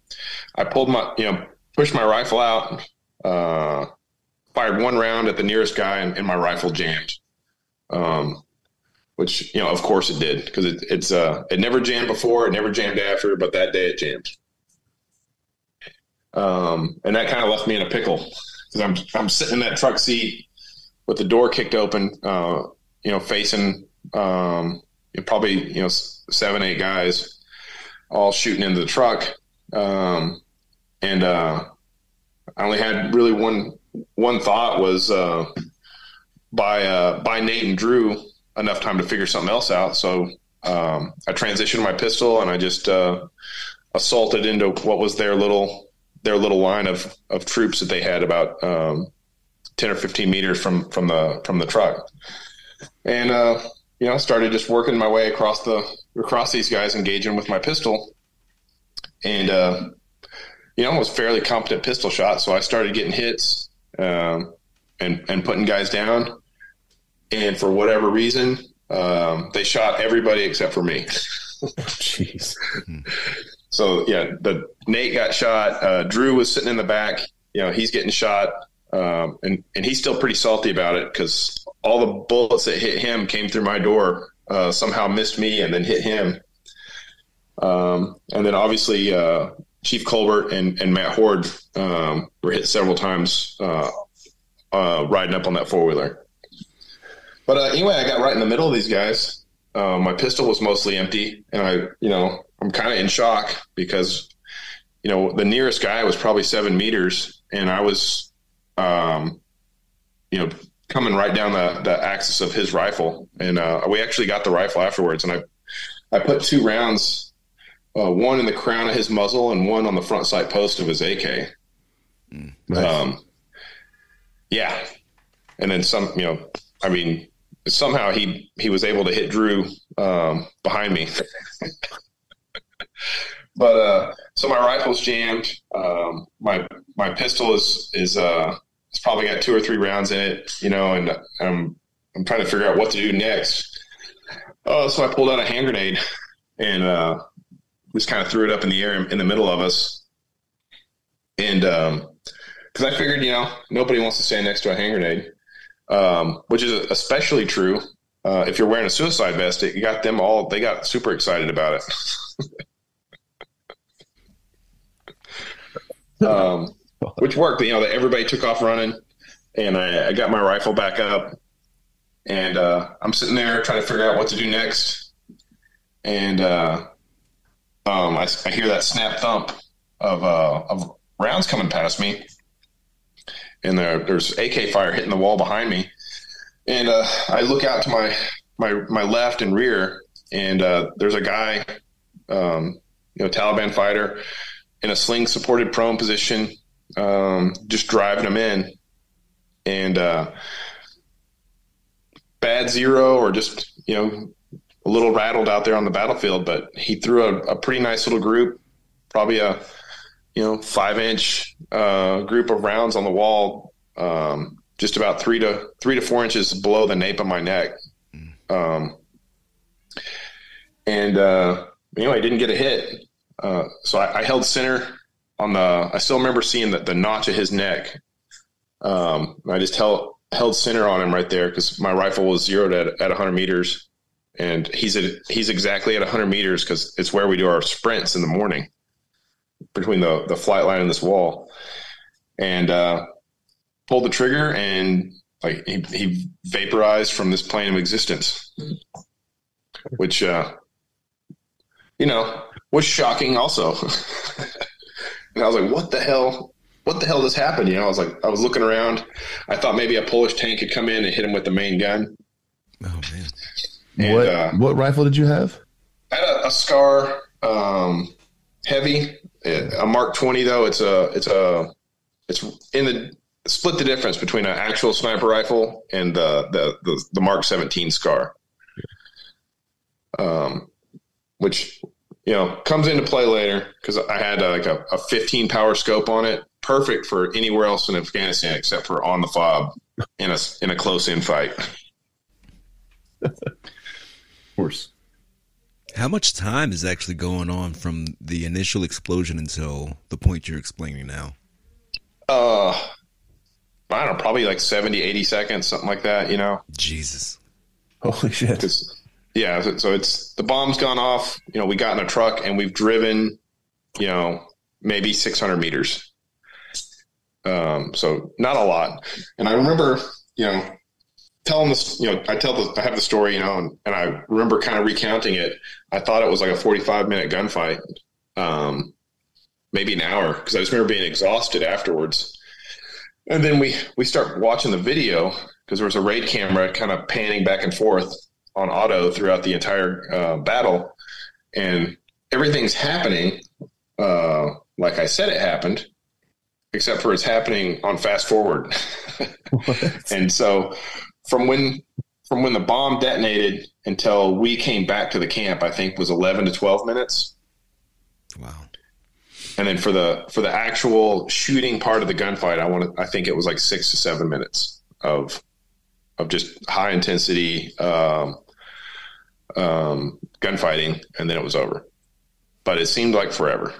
I pulled my, you know, pushed my rifle out, uh, fired one round at the nearest guy, and, and my rifle jammed. Um, which you know, of course, it did because it, it's uh, it never jammed before, it never jammed after, but that day it jammed. Um, and that kind of left me in a pickle because I'm I'm sitting in that truck seat with the door kicked open, uh, you know, facing um, probably you know seven eight guys all shooting into the truck, um, and uh, I only had really one one thought was uh, by uh, by Nate and Drew enough time to figure something else out. So um, I transitioned my pistol and I just uh, assaulted into what was their little their little line of of troops that they had about um, ten or fifteen meters from from the from the truck, and uh, you know I started just working my way across the across these guys, engaging with my pistol, and uh, you know I was fairly competent pistol shot. So I started getting hits um, and and putting guys down, and for whatever reason, um, they shot everybody except for me. Jeez. So yeah, the Nate got shot. Uh, Drew was sitting in the back. You know, he's getting shot, um, and and he's still pretty salty about it because all the bullets that hit him came through my door, uh, somehow missed me and then hit him. Um, and then obviously uh, Chief Colbert and, and Matt Horde um, were hit several times uh, uh, riding up on that four wheeler. But uh, anyway, I got right in the middle of these guys. Uh, my pistol was mostly empty, and I, you know, I'm kind of in shock because, you know, the nearest guy was probably seven meters, and I was, um, you know, coming right down the, the axis of his rifle, and uh, we actually got the rifle afterwards, and I, I put two rounds, uh, one in the crown of his muzzle and one on the front sight post of his AK. Nice. Um, yeah, and then some, you know, I mean, somehow he he was able to hit Drew um, behind me. but uh, so my rifle's jammed. Um, my my pistol is is uh, it's probably got two or three rounds in it, you know, and I'm I'm trying to figure out what to do next. Oh, so I pulled out a hand grenade and uh, just kind of threw it up in the air in, in the middle of us, and um, because I figured, you know, nobody wants to stand next to a hand grenade, um, which is especially true uh, if you're wearing a suicide vest. It got them all; they got super excited about it, um, which worked. You know, that everybody took off running, and I, I got my rifle back up, and uh, I'm sitting there trying to figure out what to do next, and uh, um, I, I hear that snap thump of uh, of rounds coming past me and there, there's AK fire hitting the wall behind me. And uh, I look out to my my my left and rear, and uh, there's a guy, um, you know, Taliban fighter, in a sling supported prone position, um, just driving them in, and uh, bad zero or just you know a little rattled out there on the battlefield, but he threw a, a pretty nice little group, probably a you know five inch uh, group of rounds on the wall, um, just about three to three to four inches below the nape of my neck. Um, and uh, anyway, I didn't get a hit, uh, so I, I, held center on the. I still remember seeing the, the notch of his neck. Um, I just held held center on him right there because my rifle was zeroed at at 100 meters, and he's at he's exactly at 100 meters because it's where we do our sprints in the morning between the the flight line and this wall, and uh, pulled the trigger and like he, he vaporized from this plane of existence, which uh, you know was shocking also. and I was like, "What the hell? What the hell just happened?" You know, I was like, I was looking around. I thought maybe a Polish tank had come in and hit him with the main gun. Oh man! And, what uh, what rifle did you have? I had a, a Scar um, heavy, a Mark Twenty though. It's a it's a it's in the split the difference between an actual sniper rifle and the the the, the Mark Seventeen Scar, um, which you know comes into play later because I had uh, like a, a 15 power scope on it, perfect for anywhere else in Afghanistan except for on the fob in a in a close in fight. Of course. How much time is actually going on from the initial explosion until the point you're explaining now? Uh, I don't know, probably like 70, 80 seconds, something like that, you know? Jesus. Holy shit. 'Cause- yeah, so- so it's the bomb's gone off. You know, we got in a truck and we've driven, you know, maybe 600 meters. Um, so not a lot. And I remember, you know, telling this, you know, I tell the, I have the story, you know, and, and I remember kind of recounting it. I thought it was like a 45 minute gunfight, um, maybe an hour, because I just remember being exhausted afterwards. and then we we start watching the video because there was a raid camera kind of panning back and forth on auto throughout the entire uh, battle, and everything's happening uh, like I said it happened, except for it's happening on fast forward. and so from when from when the bomb detonated until we came back to the camp, I think was eleven to twelve minutes. Wow. And then for the for the actual shooting part of the gunfight, I want to I think it was like six to seven minutes of of just high intensity um, um, gunfighting, and then it was over. But it seemed like forever.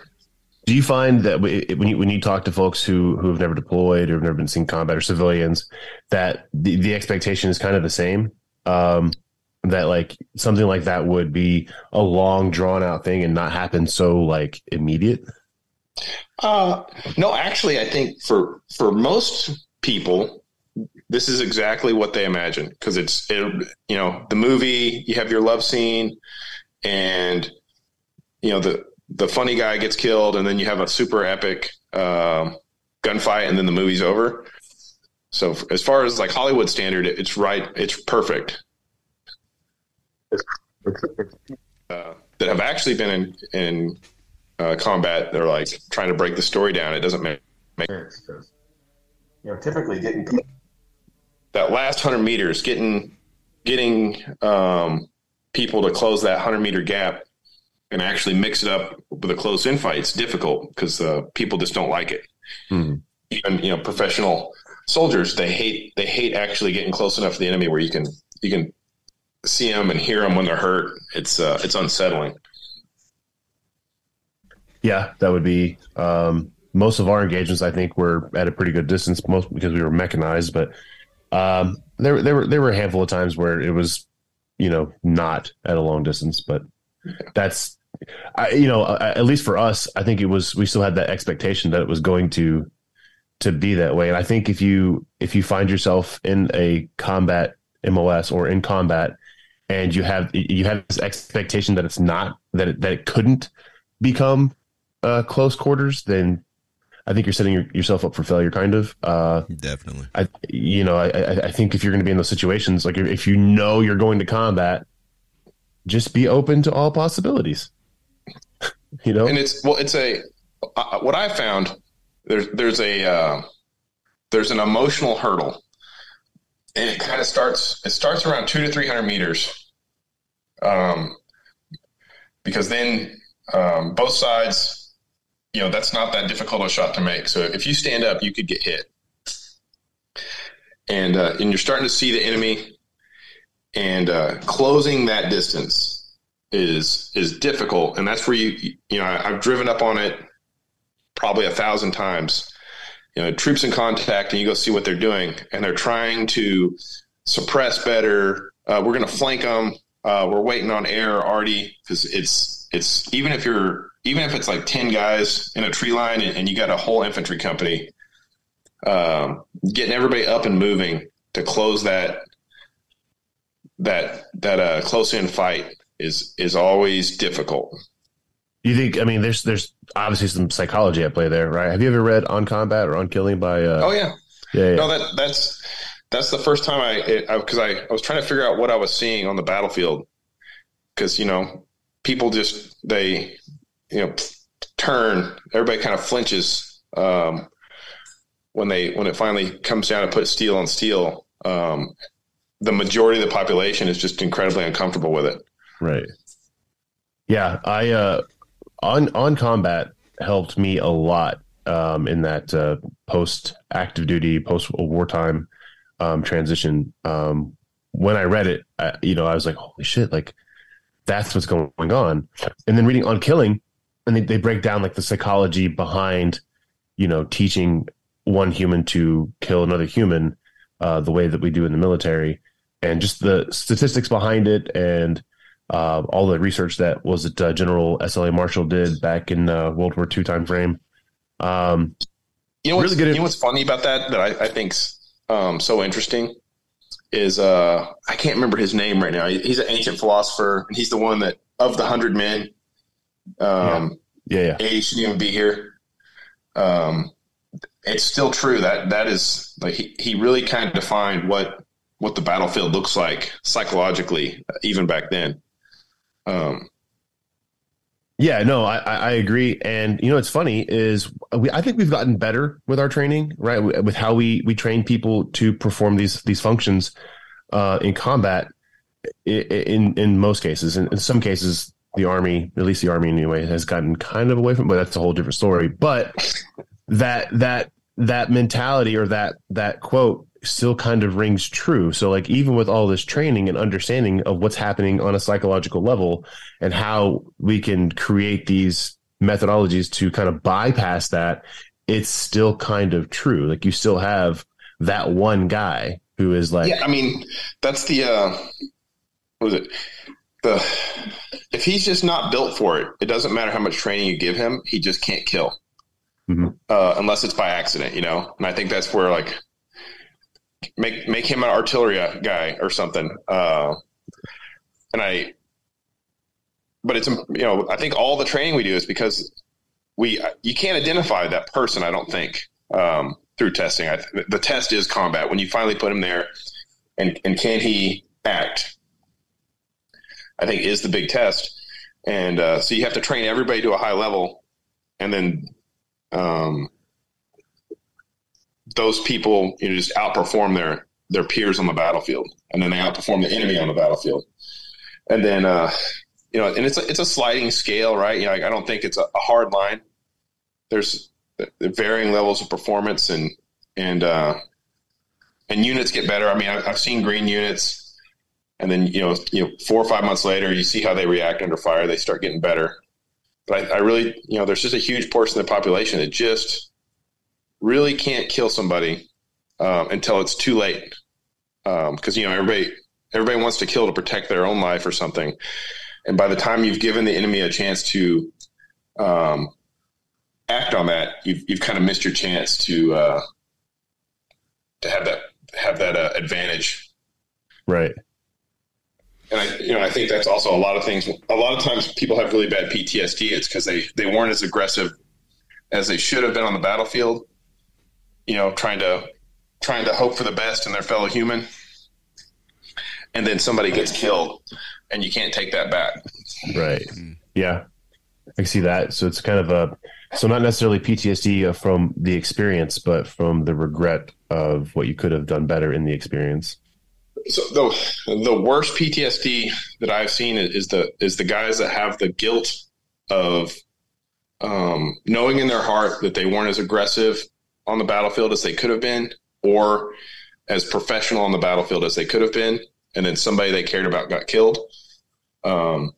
Do you find that when you when you talk to folks who who have never deployed or have never been seen combat or civilians, that the, the expectation is kind of the same? Um, that like something like that would be a long drawn out thing and not happen so like immediate. Uh, no, actually, I think for for most people, this is exactly what they imagine because it's it, you know the movie you have your love scene and you know the the funny guy gets killed, and then you have a super epic uh, gunfight, and then the movie's over. So as far as like Hollywood standard, it's right. It's perfect. Uh, that have actually been in in uh, combat, they're like trying to break the story down. It doesn't make, make. You know, typically getting that last hundred meters, getting getting um, people to close that hundred meter gap and actually mix it up with a close in fight, it's difficult because uh, people just don't like it. Mm-hmm. Even you know, professional soldiers they hate they hate actually getting close enough to the enemy where you can you can see them and hear them when they're hurt. It's uh, it's unsettling. Yeah, that would be um, most of our engagements. I think were at a pretty good distance, most because we were mechanized. But um, there there were there were a handful of times where it was, you know, not at a long distance. But that's I, you know, at least for us, I think it was we still had that expectation that it was going to to be that way. And I think if you if you find yourself in a combat MOS or in combat, and you have you have this expectation that it's not that it, that it couldn't become uh, close quarters, then I think you're setting yourself up for failure. Kind of. Uh, Definitely. I you know I I think if you're going to be in those situations, like if you know you're going to combat, just be open to all possibilities you know and it's well it's a uh, what i found there's there's a uh, there's an emotional hurdle and it kind of starts it starts around two to three hundred meters um because then um, both sides you know that's not that difficult a shot to make so if you stand up you could get hit and uh, and you're starting to see the enemy and uh, closing that distance is is difficult, and that's where you you know I, have driven up on it probably a thousand times. You know, troops in contact, and you go see what they're doing, and they're trying to suppress better. Uh, we're going to flank them. Uh, we're waiting on air already because it's it's even if you're even if it's like ten guys in a tree line and, and you got a whole infantry company, um, getting everybody up and moving to close that that that uh, close in fight is is always difficult. You think? I mean, there's there's obviously some psychology at play there, right? Have you ever read On Combat or On Killing by? Uh, oh yeah, yeah, yeah. No, that that's that's the first time I because I, I, I was trying to figure out what I was seeing on the battlefield because you know people just they you know turn everybody kind of flinches um, when they when it finally comes down to put steel on steel. Um, the majority of the population is just incredibly uncomfortable with it. Right. Yeah, I uh on on combat helped me a lot um in that uh post active duty, post wartime um transition. Um when I read it, I, you know, I was like, holy shit, like that's what's going on. And then reading on killing and they, they break down like the psychology behind, you know, teaching one human to kill another human uh, the way that we do in the military and just the statistics behind it and uh, all the research that was it uh, General SLA Marshall did back in uh, World War II time frame. Um, you know, what's, really good. You know what's funny about that that I, I think's um, so interesting is uh, I can't remember his name right now. He's an ancient philosopher, and he's the one that of the hundred men. Um, yeah, yeah, yeah. he shouldn't even be here. Um, it's still true that that is like he, he really kind of defined what what the battlefield looks like psychologically even back then um yeah no i i agree. And you know what's funny is we i think we've gotten better with our training right? With how we we train people to perform these these functions uh in combat in in most cases. In, in some cases the army at least the army anyway has gotten kind of away from but that's a whole different story. But that that that mentality or that that quote still kind of rings true. So like even with all this training and understanding of what's happening on a psychological level and how we can create these methodologies to kind of bypass that, it's still kind of true. Like you still have that one guy who is like Yeah, I mean, that's the uh what is it? The if he's just not built for it, it doesn't matter how much training you give him, he just can't kill mm-hmm. uh, unless it's by accident, you know. And I think that's where like make make him an artillery guy or something. Uh, and I, but it's you know I think all the training we do is because we you can't identify that person. I don't think um, through testing. I, the test is combat when you finally put him there, and and can he act? I think is the big test. And uh, so you have to train everybody to a high level, and then um, those people you know just outperform their their peers on the battlefield, and then they outperform the enemy on the battlefield, and then uh, you know, and it's a, it's a sliding scale, right? You know, I don't think it's a, a hard line. There's varying levels of performance, and and uh, and units get better. I mean, I've, I've seen green units, and then you know, you know, four or five months later, you see how they react under fire. They start getting better. But I, I really, you know, there's just a huge portion of the population that just really can't kill somebody um, until it's too late. Because um, you know everybody everybody wants to kill to protect their own life or something, and by the time you've given the enemy a chance to um, act on that, you've you've kind of missed your chance to uh, to have that have that uh, advantage. Right and I, you know, I think that's also a lot of things. A lot of times, people have really bad PTSD. It's because they they weren't as aggressive as they should have been on the battlefield. You know, trying to trying to hope for the best in their fellow human, and then somebody gets killed, and you can't take that back. Right. Yeah, I see that. So it's kind of a so not necessarily PTSD from the experience, but from the regret of what you could have done better in the experience so the the worst PTSD that I've seen is the is the guys that have the guilt of um, knowing in their heart that they weren't as aggressive on the battlefield as they could have been, or as professional on the battlefield as they could have been, and then somebody they cared about got killed. Um,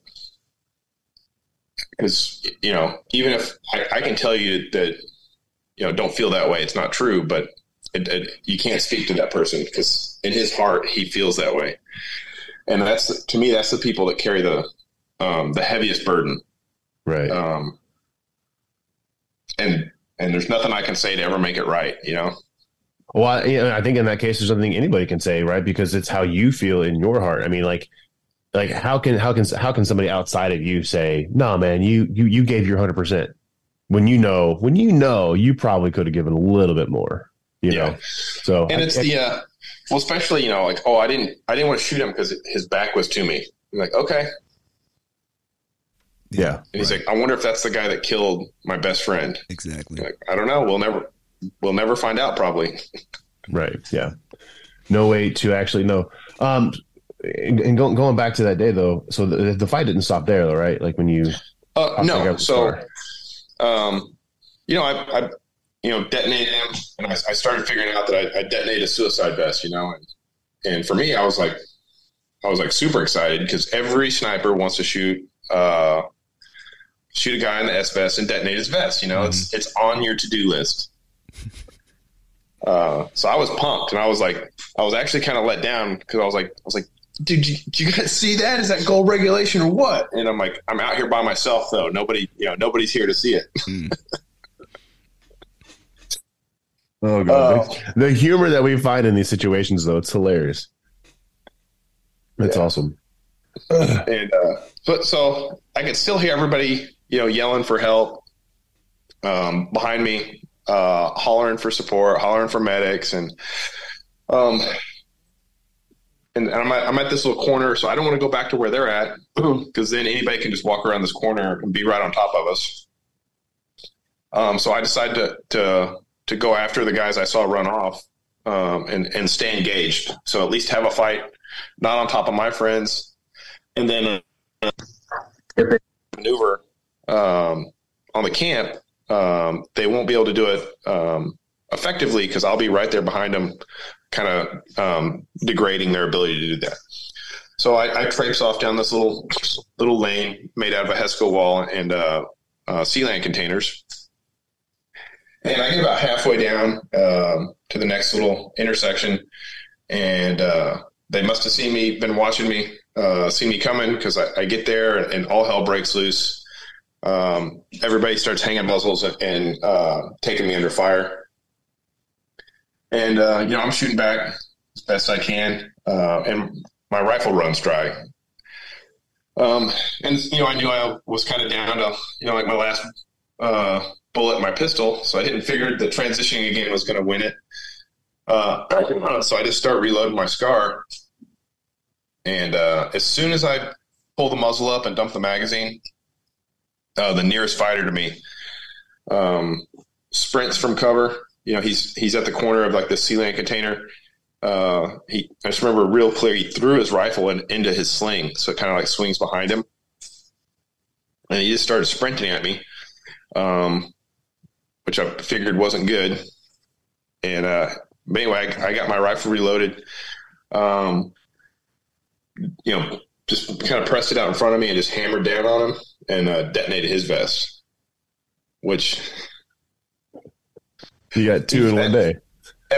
because you know, even if I, I can tell you that you know, don't feel that way, it's not true, but it, it, you can't speak to that person because in his heart he feels that way, and that's to me that's the people that carry the um, the heaviest burden, right? Um, and and there's nothing I can say to ever make it right, you know. Well, I, I think in that case, there's nothing anybody can say, right? Because it's how you feel in your heart. I mean, like, like how can how can how can somebody outside of you say, "No, nah, man, you you you gave your hundred percent," when you know when you know you probably could have given a little bit more. You yeah. know, so and it's I, the uh, well, especially you know, like oh, I didn't I didn't want to shoot him because his back was to me. I'm like, okay, yeah. And he's right. like, I wonder if that's the guy that killed my best friend. Exactly. Like, I don't know. We'll never we'll never find out. Probably. right. Yeah. No way to actually know. Um, and going going back to that day though, so the, the fight didn't stop there, though, right? Like when you. Uh, no. So, um, you know, I, I you know, detonate him. And I, I started figuring out that I, I detonate a suicide vest, you know, and, and for me, I was like, I was like super excited because every sniper wants to shoot, uh, shoot a guy in the S vest and detonate his vest. You know, mm-hmm. it's, it's on your to-do list. Uh, so I was pumped and I was like, I was actually kind of let down because I was like, I was like, dude, you, you guys see that? Is that gold regulation or what? And I'm like, I'm out here by myself though. Nobody, you know, nobody's here to see it. Mm. Oh god, uh, the humor that we find in these situations, though, it's hilarious. It's yeah. awesome. and uh, but so I could still hear everybody, you know, yelling for help um, behind me, uh, hollering for support, hollering for medics, and um, and, I'm at, I'm at this little corner, so I don't want to go back to where they're at because then anybody can just walk around this corner and be right on top of us. Um, so I decided to to to go after the guys I saw run off um, and and stay engaged. So at least have a fight, not on top of my friends, and then uh, maneuver um, on the camp. Um, they won't be able to do it um, effectively because I'll be right there behind them, kind of um, degrading their ability to do that. So I, I traipse off down this little little lane made out of a Hesco wall and uh, uh, Sealand containers. And I get about halfway down um, to the next little intersection, and uh, they must have seen me, been watching me, uh, see me coming because I, I, get there and, and, all hell breaks loose. Um, everybody starts hanging muzzles and, and uh, taking me under fire. And, uh, you know, I'm shooting back as best I can, uh, and my rifle runs dry. Um, and, you know, I knew I was kind of down to, you know, like my last uh, bullet in my pistol. So I didn't figure the transitioning again was going to win it. Uh, so I just start reloading my scar. And uh, as soon as I pull the muzzle up and dump the magazine, uh, the nearest fighter to me um, sprints from cover. You know, he's he's at the corner of like the Sealand container. Uh, he I just remember real clear. He threw his rifle in, into his sling, so it kind of like swings behind him, and he just started sprinting at me, um, which I figured wasn't good. And uh, but anyway, I, I, got my rifle reloaded. Um, you know, just kind of pressed it out in front of me and just hammered down on him and uh, detonated his vest, which you got two in one day.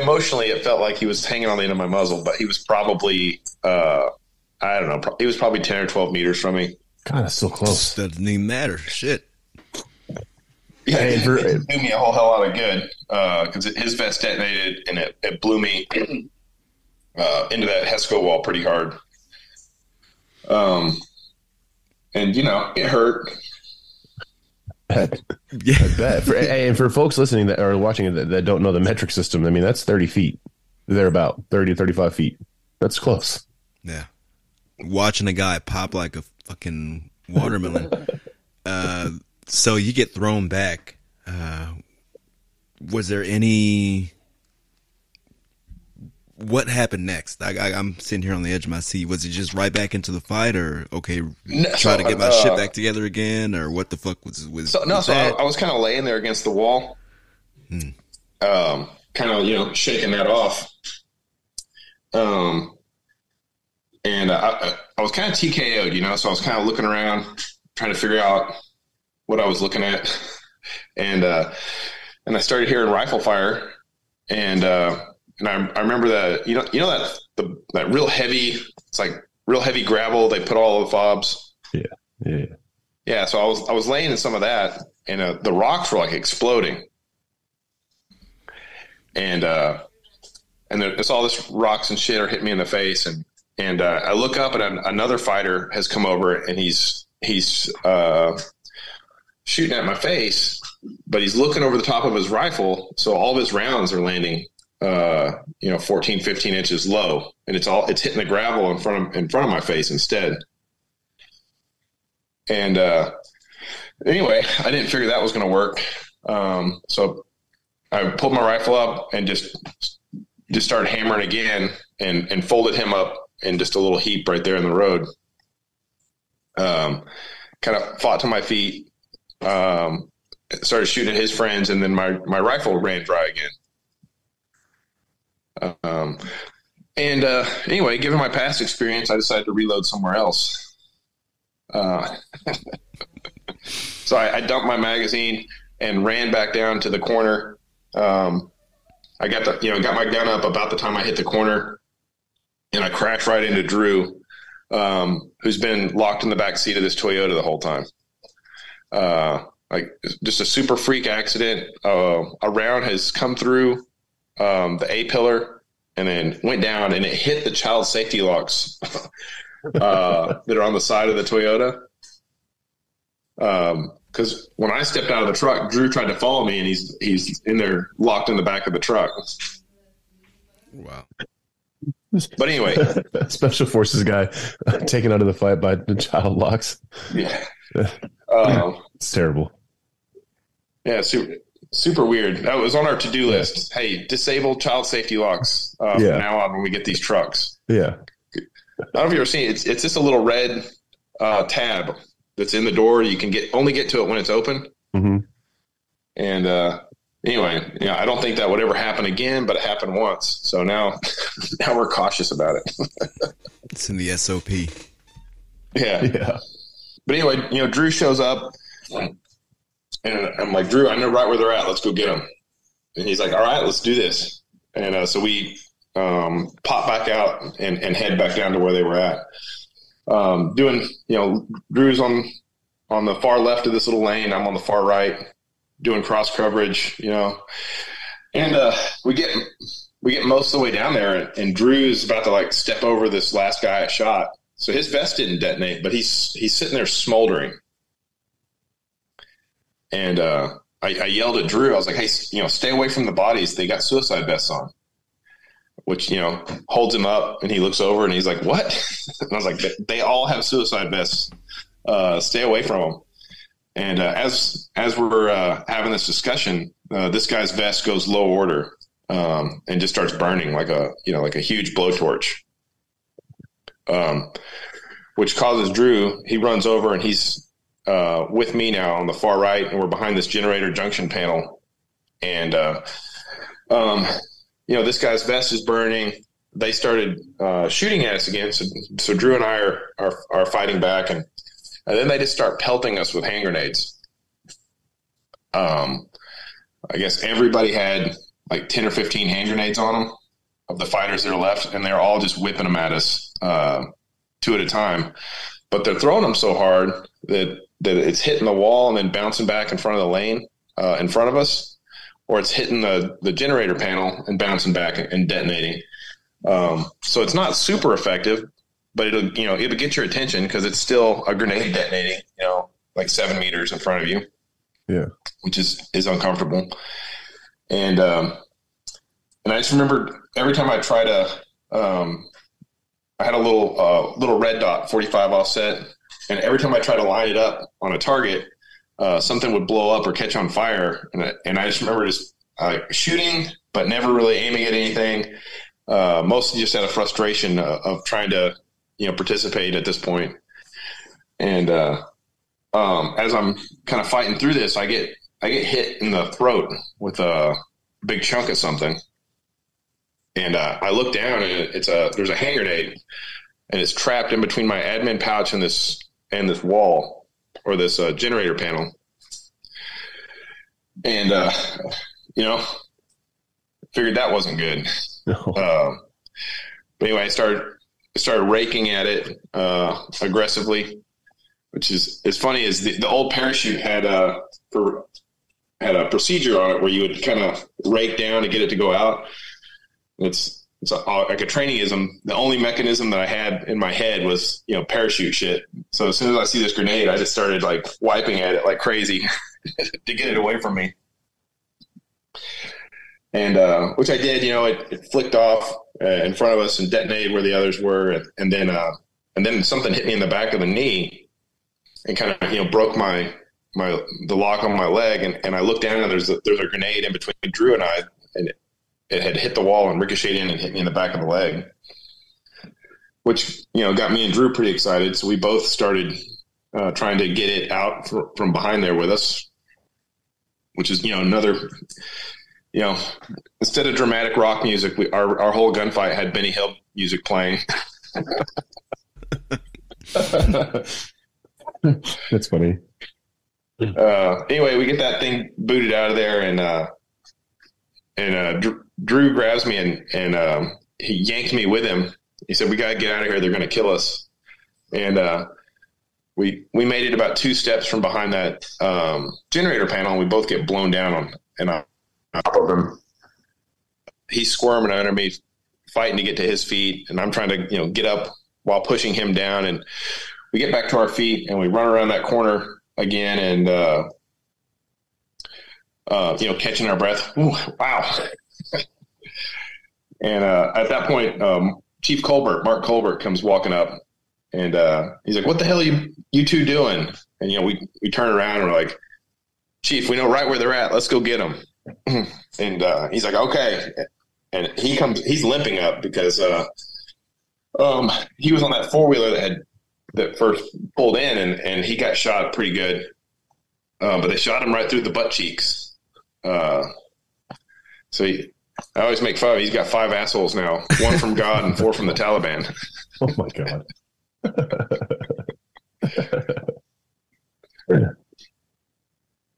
Emotionally, it felt like he was hanging on the end of my muzzle, but he was probably, uh, I don't know, he was probably 10 or 12 meters from me. God, that's so close. Doesn't even matter. Shit. Yeah, it, it, blew me a whole hell lot of good because uh, his vest detonated and it, it blew me uh, into that Hesco wall pretty hard. Um, and you know, it hurt. yeah, I bet. For, and for folks listening that are watching that, that don't know the metric system, I mean, that's 30 feet. They're about 30 35 feet. That's close. Yeah. Watching a guy pop like a fucking watermelon. uh, so you get thrown back. Uh, was there any what happened next? I, I, am sitting here on the edge of my seat. Was it just right back into the fight, or okay, no, try to get my uh, shit back together again, or what the fuck was was? So, no, so I, I, was kind of laying there against the wall, hmm. um, kind of you know shaking that off, um, and I, I was kind of TKO'd, you know, so I was kind of looking around, trying to figure out what I was looking at, and uh, and I started hearing rifle fire, and uh, and I, I remember that you know you know that the that real heavy it's like real heavy gravel they put all the fobs? Yeah yeah yeah. So I was I was laying in some of that and uh, the rocks were like exploding. And uh and it's all this rocks and shit are hitting me in the face and and uh, I look up and another fighter has come over and he's he's uh shooting at my face but he's looking over the top of his rifle so all of his rounds are landing uh, you know, 14, 15 inches low, and it's all it's hitting the gravel in front of in front of my face instead. And uh, anyway, I didn't figure that was going to work, um, so I pulled my rifle up and just just started hammering again, and and folded him up in just a little heap right there in the road. Um, kind of fought to my feet, um, started shooting at his friends, and then my my rifle ran dry again. Um, and uh, anyway, given my past experience, I decided to reload somewhere else. Uh, so I, I, dumped my magazine and ran back down to the corner. Um, I got the you know got my gun up about the time I hit the corner, and I crashed right into Drew, um, who's been locked in the back seat of this Toyota the whole time. Uh, like just a super freak accident. Uh, a round has come through um, the A pillar and then went down and it hit the child safety locks uh, that are on the side of the Toyota. Um, because when I stepped out of the truck, Drew tried to follow me, and he's he's in there locked in the back of the truck. Wow. But anyway, Special forces guy taken out of the fight by the child locks. yeah, um, It's terrible. yeah, super, super weird. That was on our to do list. Hey, disable child safety locks uh, Yeah. from now on when we get these trucks. Yeah. I don't know if you've ever seen it. It's, it's just a little red uh, tab that's in the door. You can get only get to it when it's open. hmm And uh, anyway, yeah, I don't think that would ever happen again, but it happened once. So now, now we're cautious about it. It's in the SOP. yeah. Yeah. But anyway, you know, Drew shows up, and I'm like, Drew, I know right where they're at. Let's go get them. And he's like, All right, let's do this. And uh, so we um, pop back out and, and head back down to where they were at. Um, doing, you know, Drew's on on the far left of this little lane. I'm on the far right, doing cross coverage. You know, and uh, we get we get most of the way down there, and, and Drew's about to like step over this last guy I shot. So his vest didn't detonate, but he's he's sitting there smoldering. And uh, I, I yelled at Drew. I was like, "Hey, you know, stay away from the bodies. They got suicide vests on." Which you know holds him up, and he looks over and he's like, "What?" and I was like, "They all have suicide vests. Uh, stay away from them." And uh, as as we're uh, having this discussion, uh, this guy's vest goes low order um, and just starts burning like a you know like a huge blowtorch um, which causes Drew. He runs over and he's uh, with me now on the far right, and we're behind this generator junction panel. And uh, um, you know, this guy's vest is burning. They started uh, shooting at us again, so, so Drew and I are, are are fighting back, and and then they just start pelting us with hand grenades. Um, I guess everybody had like ten or fifteen hand grenades on them of the fighters that are left, and they're all just whipping them at us uh, two at a time. But they're throwing them so hard that that it's hitting the wall and then bouncing back in front of the lane uh, in front of us, or it's hitting the the generator panel and bouncing back and detonating. Um, so it's not super effective, but it'll you know it'll get your attention because it's still a grenade detonating, you know, like seven meters in front of you. Yeah. which is is uncomfortable. And um, and I just remember every time I try to, um, I had a little uh, little red dot 45 offset, and every time I try to line it up on a target, uh, something would blow up or catch on fire, and I, and I just remember just uh, shooting, but never really aiming at anything. Uh, mostly just out of frustration uh, of trying to, you know, participate at this point. And uh, um, as I'm kind of fighting through this, I get I get hit in the throat with a big chunk of something, and uh, I look down and it's a there's a hand grenade, and it's trapped in between my admin pouch and this and this wall or this uh, generator panel, and uh, you know, figured that wasn't good. Um, but anyway, I started started raking at it uh, aggressively, which is as funny as the, the old parachute had a for, had a procedure on it where you would kind of rake down to get it to go out. It's it's a, like a trainingism. The only mechanism that I had in my head was you know parachute shit. So as soon as I see this grenade, I just started like wiping at it like crazy to get it away from me and uh, which I did. You know, it, it flicked off uh, in front of us and detonated where the others were, and, and then uh, and then something hit me in the back of the knee and kind of you know broke my my the lock on my leg, and, and I looked down and there's a, there's a grenade in between Drew and I, and it, had hit the wall and ricocheted in and hit me in the back of the leg, which you know got me and Drew pretty excited. So we both started uh, trying to get it out fr- from behind there with us, which is you know another you know, instead of dramatic rock music, we, our our whole gunfight had Benny Hill music playing. That's funny. Uh, anyway, we get that thing booted out of there, and uh, and uh, Drew grabs me and and um, he yanked me with him. He said, "We got to get out of here. They're going to kill us." And uh, we we made it about two steps from behind that um, generator panel, and we both get blown down on and on top of him. He's squirming under me, fighting to get to his feet, and I'm trying to you know get up while pushing him down. And we get back to our feet, and we run around that corner again and uh, uh, you know catching our breath. Ooh, wow. And uh, at that point, um, Chief Colbert, Mark Colbert, comes walking up, and uh, he's like, "What the hell are you you two doing?" And you know, we we turn around and we're like, "Chief, we know right where they're at. Let's go get them." and uh, he's like, "Okay." And he comes, he's limping up because uh, um, he was on that four wheeler that had that first pulled in, and and he got shot pretty good. Uh, but they shot him right through the butt cheeks. Uh, so he, I always make fun. He's got five assholes now: one from God and four from the Taliban. Oh my god.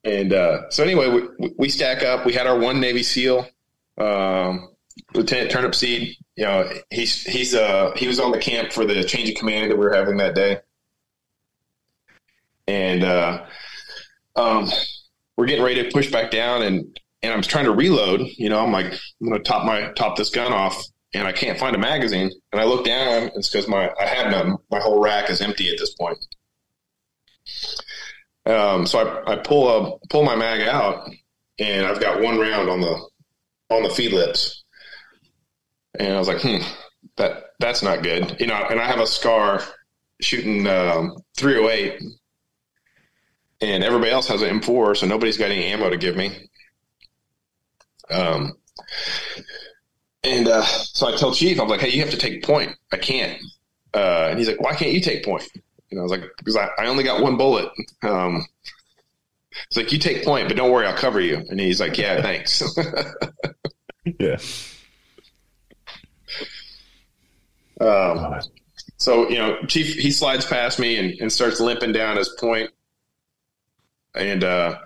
And uh, so anyway, we, we stack up. We had our one Navy SEAL, um, Lieutenant Turnipseed. You know, he's he's uh he was on the camp for the change of command that we were having that day, and uh, um, we're getting ready to push back down, and and I'm trying to reload. You know, I'm like I'm going to top my top this gun off, and I can't find a magazine. And I look down, it's because my I have none. My whole rack is empty at this point. Um, so I, I pull a pull my mag out, and I've got one round on the on the feed lips, and I was like, hmm, that that's not good, you know. And I have a scar shooting um, 308, and everybody else has an M4, so nobody's got any ammo to give me. Um, and uh, so I tell Chief, I'm like, hey, you have to take point. I can't. Uh, and he's like, why can't you take point? And I was like, because I, I only got one bullet. Um, it's like, you take point, but don't worry, I'll cover you. And he's like, yeah, thanks. Yeah. um, so, you know, Chief, he slides past me and, and starts limping down his point. And uh,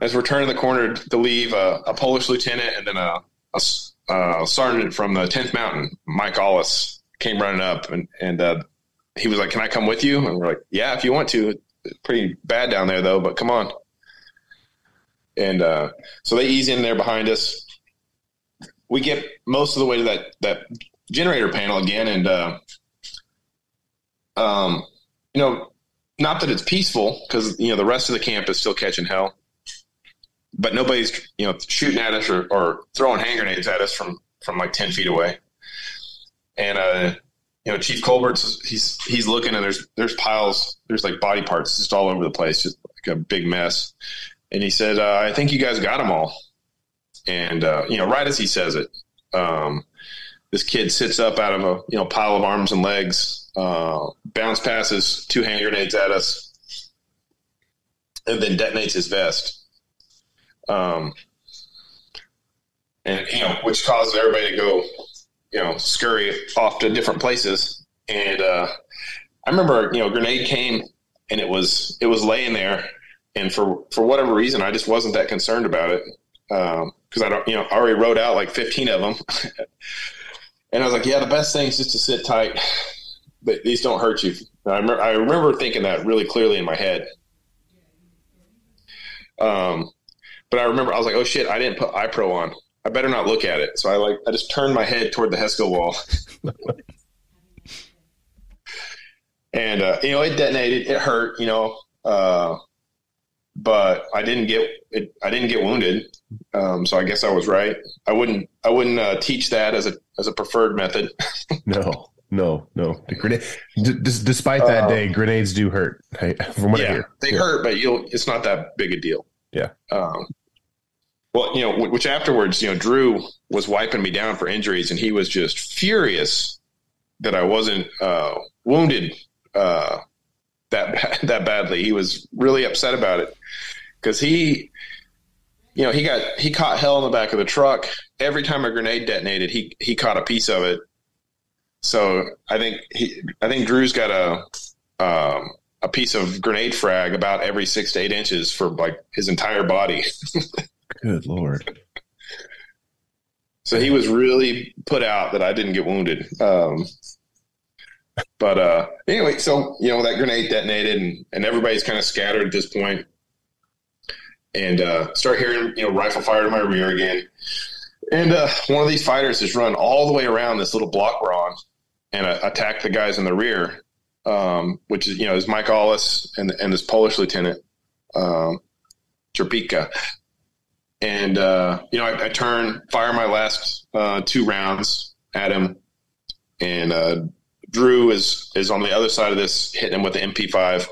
as we're turning the corner to leave, uh, a Polish lieutenant and then a, a, a sergeant from the 10th Mountain, Mike Ollis, came running up and, and uh, he was like, "Can I come with you?" And we're like, "Yeah, if you want to." Pretty bad down there though, but come on. And uh, so they ease in there behind us. We get most of the way to that that generator panel again, and uh, um, you know, not that it's peaceful because you know the rest of the camp is still catching hell, but nobody's you know shooting at us or, or throwing hand grenades at us from from like ten feet away. And uh, you know, Chief Colbert's he's he's looking and there's there's piles, there's like body parts just all over the place, just like a big mess. And he said, uh, "I think you guys got them all." And uh, you know, right as he says it, um, this kid sits up out of a you know pile of arms and legs, uh, bounce passes two hand grenades at us, and then detonates his vest. Um, and you know, which causes everybody to go you know, scurry off to different places. And uh, I remember, you know, grenade came and it was it was laying there, and for for whatever reason, I just wasn't that concerned about it because um, I don't, you know, I already wrote out like fifteen of them, and I was like, yeah, the best thing is just to sit tight. But these don't hurt you. I remember, I remember thinking that really clearly in my head. Um, but I remember I was like, oh shit, I didn't put eye pro on. I better not look at it. So I like I just turned my head toward the Hesco wall. and uh, you know, it detonated, it hurt, you know. Uh, but I didn't get it I didn't get wounded. Um, so I guess I was right. I wouldn't I wouldn't uh, teach that as a as a preferred method. no. No, no. The grenade, d- despite that day, grenades do hurt. From what yeah, I hear, they yeah. hurt, but you'll. It's not that big a deal. Yeah. Um, well, you know, which afterwards, you know, Drew was wiping me down for injuries, and he was just furious that I wasn't uh, wounded uh, that that badly. He was really upset about it because he, you know, he got he caught hell in the back of the truck every time a grenade detonated. He he caught a piece of it. So I think he, I think Drew's got a um, a piece of grenade frag about every six to eight inches for like his entire body. Good lord. So he was really put out that I didn't get wounded. Um, but uh, anyway, so you know that grenade detonated, and, and everybody's kind of scattered at this point, and uh, start hearing you know rifle fire to my rear again. And uh, one of these fighters has run all the way around this little block we're on and uh, attacked the guys in the rear, um, which is you know is Mike Ollis and and this Polish lieutenant. um, Topeka. And, uh, you know, I, I turn, fire my last uh, two rounds at him. And uh, Drew is, is on the other side of this, hitting him with the MP5.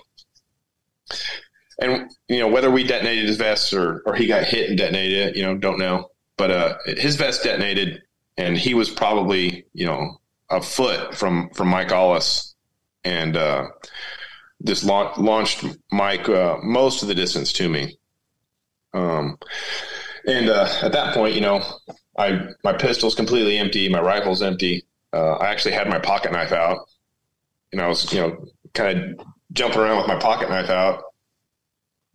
And, you know, whether we detonated his vest or, or he got hit and detonated it, you know, don't know. But uh, his vest detonated, and he was probably, you know, a foot from, from Mike Ollis. And uh, this la- launched Mike uh, most of the distance to me. Um, and uh, at that point, you know, I my pistol's completely empty, my rifle's empty. Uh, I actually had my pocket knife out, and I was, you know, kind of jumping around with my pocket knife out.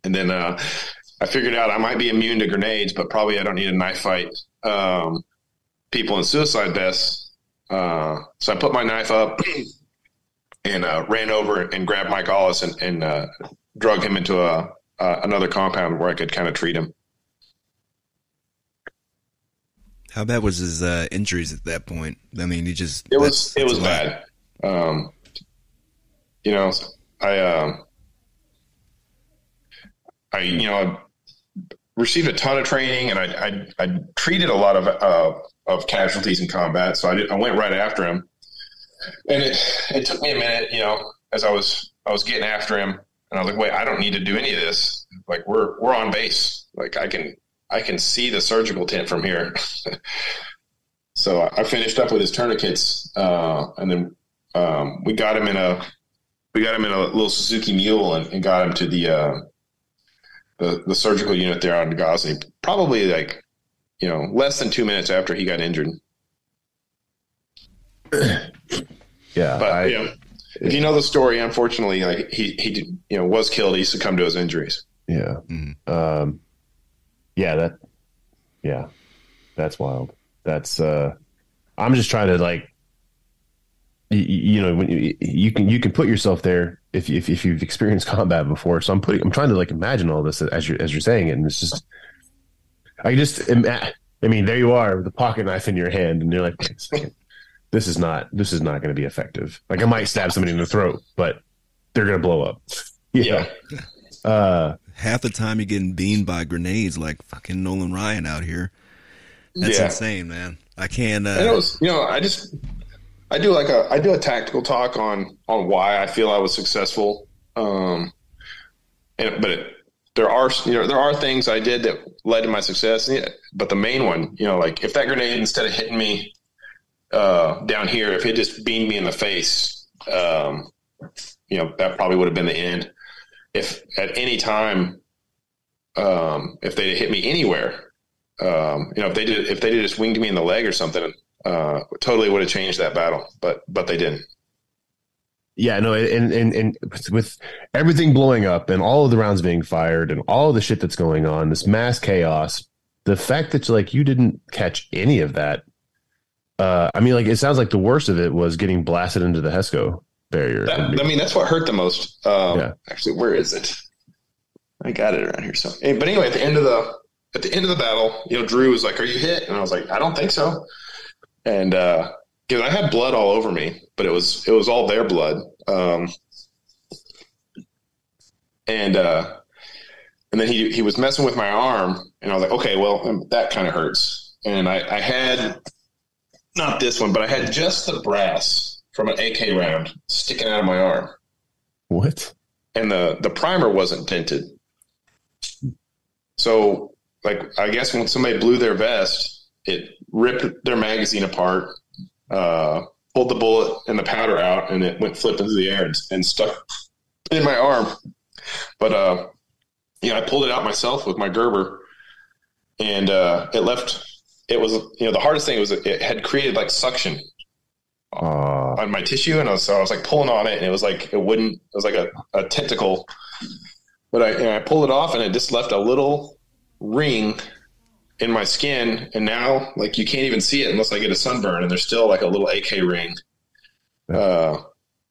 And then uh, I figured out I might be immune to grenades, but probably I don't need a knife fight um, people in suicide vests. Uh, so I put my knife up and uh, ran over and grabbed Mike Ollis and, and uh, drug him into a another compound where I could kind of treat him. How bad was his uh, injuries at that point? I mean, he just it was it was bad. Um, you know, I um, I you know I received a ton of training, and I I, I treated a lot of uh, of casualties in combat, so I did, I went right after him, and it it took me a minute, you know, as I was I was getting after him, and I was like, wait, I don't need to do any of this. Like we're we're on base. Like I can I can see the surgical tent from here. so I finished up with his tourniquets, uh, and then um, we got him in a we got him in a little Suzuki Mule and, and got him to the, uh, the the surgical unit there on Ghazni. Probably like you know less than two minutes after he got injured. yeah, but I, you know, if you know the story, unfortunately, like he he did, you know was killed. He succumbed to his injuries. Yeah. Mm. Um, yeah, that, yeah, that's wild. That's, uh, I'm just trying to like, you, you know, when you, you, can, you can put yourself there if, if, if you've experienced combat before. So I'm putting, I'm trying to like imagine all this as you're, as you're saying it. And it's just, I just, I mean, there you are with the pocket knife in your hand and you're like, this is not, this is not going to be effective. Like I might stab somebody in the throat, but they're going to blow up. yeah. Uh, half the time you're getting beamed by grenades like fucking Nolan Ryan out here. That's yeah. insane, man. I can't. Uh, and was, you know, I just, I do like a, I do a tactical talk on on why I feel I was successful. Um, and but it, there are, you know, there are things I did that led to my success. But the main one, you know, like if that grenade instead of hitting me uh, down here, if it just beamed me in the face, um, you know, that probably would have been the end if at any time, um, if they hit me anywhere, um, you know, if they did, if they did just winged me in the leg or something, uh, totally would have changed that battle, but, but they didn't. Yeah, no, and, and and with everything blowing up and all of the rounds being fired and all the shit that's going on, this mass chaos, the fact that like you didn't catch any of that, uh, I mean, like it sounds like the worst of it was getting blasted into the HESCO barrier. That, I mean, that's what hurt the most. Um, yeah. Actually, where is it? I got it around here. So, but anyway, at the end of the at the end of the battle, you know, Drew was like, "Are you hit?" And I was like, "I don't think so." And uh, because I had blood all over me, but it was it was all their blood. Um, and uh, and then he he was messing with my arm, and I was like, "Okay, well, that kind of hurts." And I, I had not this one, but I had just the brass from an AK round sticking out of my arm. What? And the the primer wasn't dented. So, like, I guess when somebody blew their vest, it ripped their magazine apart, uh, pulled the bullet and the powder out, and it went flipping into the air and, and stuck in my arm. But uh, you know, I pulled it out myself with my Gerber, and uh, it left. It was you know the hardest thing was it had created like suction uh, on my tissue, and I was, so I was like pulling on it, and it was like it wouldn't. It was like a, a tentacle, but I, you know, I pulled it off, and it just left a little ring in my skin, and now like you can't even see it unless I get a sunburn, and there's still like a little AK ring uh,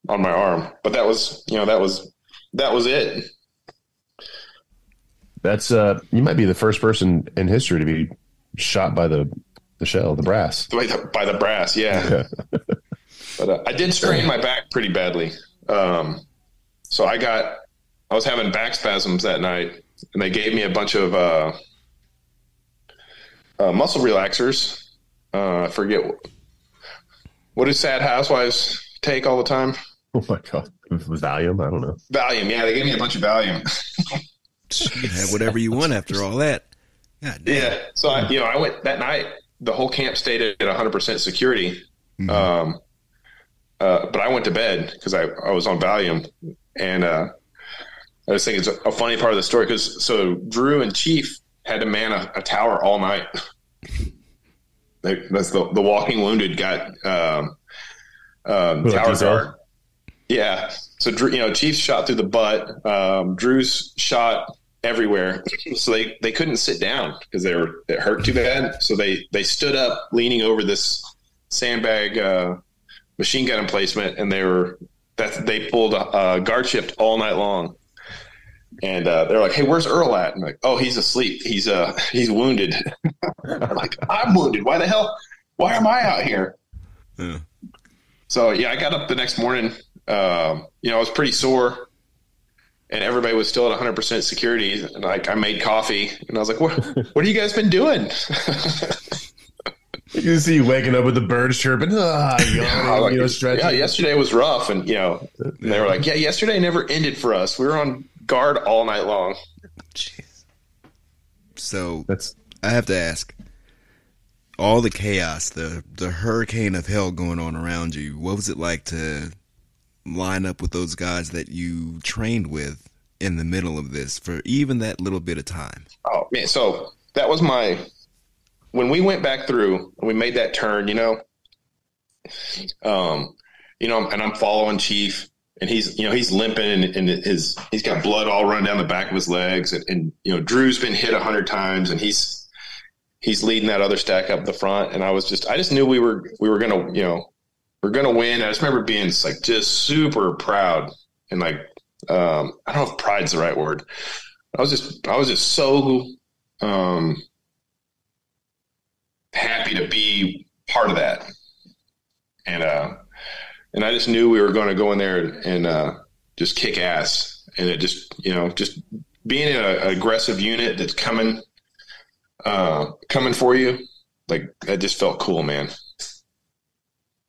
on my arm. But that was, you know, that was that was it. That's uh, you might be the first person in history to be shot by the the shell, the brass. By the, by the brass, yeah. But uh, I did strain my back pretty badly. Um, so I got, I was having back spasms that night, and they gave me a bunch of uh, uh, muscle relaxers. Uh, I forget what, what do sad housewives take all the time. Oh my god, Valium? I don't know. Valium, yeah, they gave me a bunch of Valium. you have whatever you want after all that. God, yeah. So I, you know, I went that night. The whole camp stayed at 100 percent security. Mm-hmm. Um, uh, but I went to bed because I, I was on Valium, and uh, I just think it's a, a funny part of the story because so Drew and Chief had to man a, a tower all night. they, that's the the walking wounded got um, um, tower guard. Yeah. So Drew, you know, Chief shot through the butt. Um, Drew's shot everywhere, so they they couldn't sit down because they were it hurt too bad. So they they stood up, leaning over this sandbag uh, machine gun emplacement, and they were that they pulled a, a guard shift all night long. And uh, they're like, "Hey, where's Earl at?" And I'm like, "Oh, he's asleep. He's uh he's wounded." I'm like, "I'm wounded. Why the hell? Why am I out here?" Yeah. So yeah, I got up the next morning. Um, you know, I was pretty sore, and everybody was still at 100 percent security. And like, I made coffee, and I was like, "What? what have you guys been doing?" You see you waking up with the birds chirping. Ah, yawning, like, you know, stretching. Yeah, yesterday was rough, and you know, and they were like, "Yeah, yesterday never ended for us. We were on guard all night long." Jeez. So that's. I have to ask. All the chaos, the the hurricane of hell going on around you. What was it like to line up with those guys that you trained with in the middle of this for even that little bit of time? Oh man, so that was my when we went back through and we made that turn, you know, um, you know, and I'm following Chief, and he's, you know, he's limping, and, and his he's got blood all running down the back of his legs, and, and you know, Drew's been hit a hundred times, and he's he's leading that other stack up the front, and I was just, I just knew we were we were gonna, you know, we are gonna win. I just remember being like just super proud and like, um, I don't know if pride's the right word. I was just, I was just so, um, happy to be part of that. And uh, and I just knew we were going to go in there and uh, just kick ass. And it just you know just being in an aggressive unit that's coming uh, coming for you, like that just felt cool, man.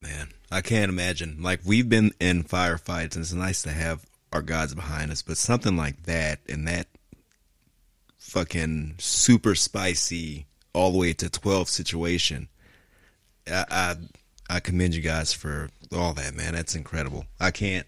Man, I can't imagine. Like we've been in firefights, and it's nice to have our gods behind us, but something like that and that fucking super spicy all the way to 12 situation. I, I, I commend you guys for all that, man. That's incredible. I can't.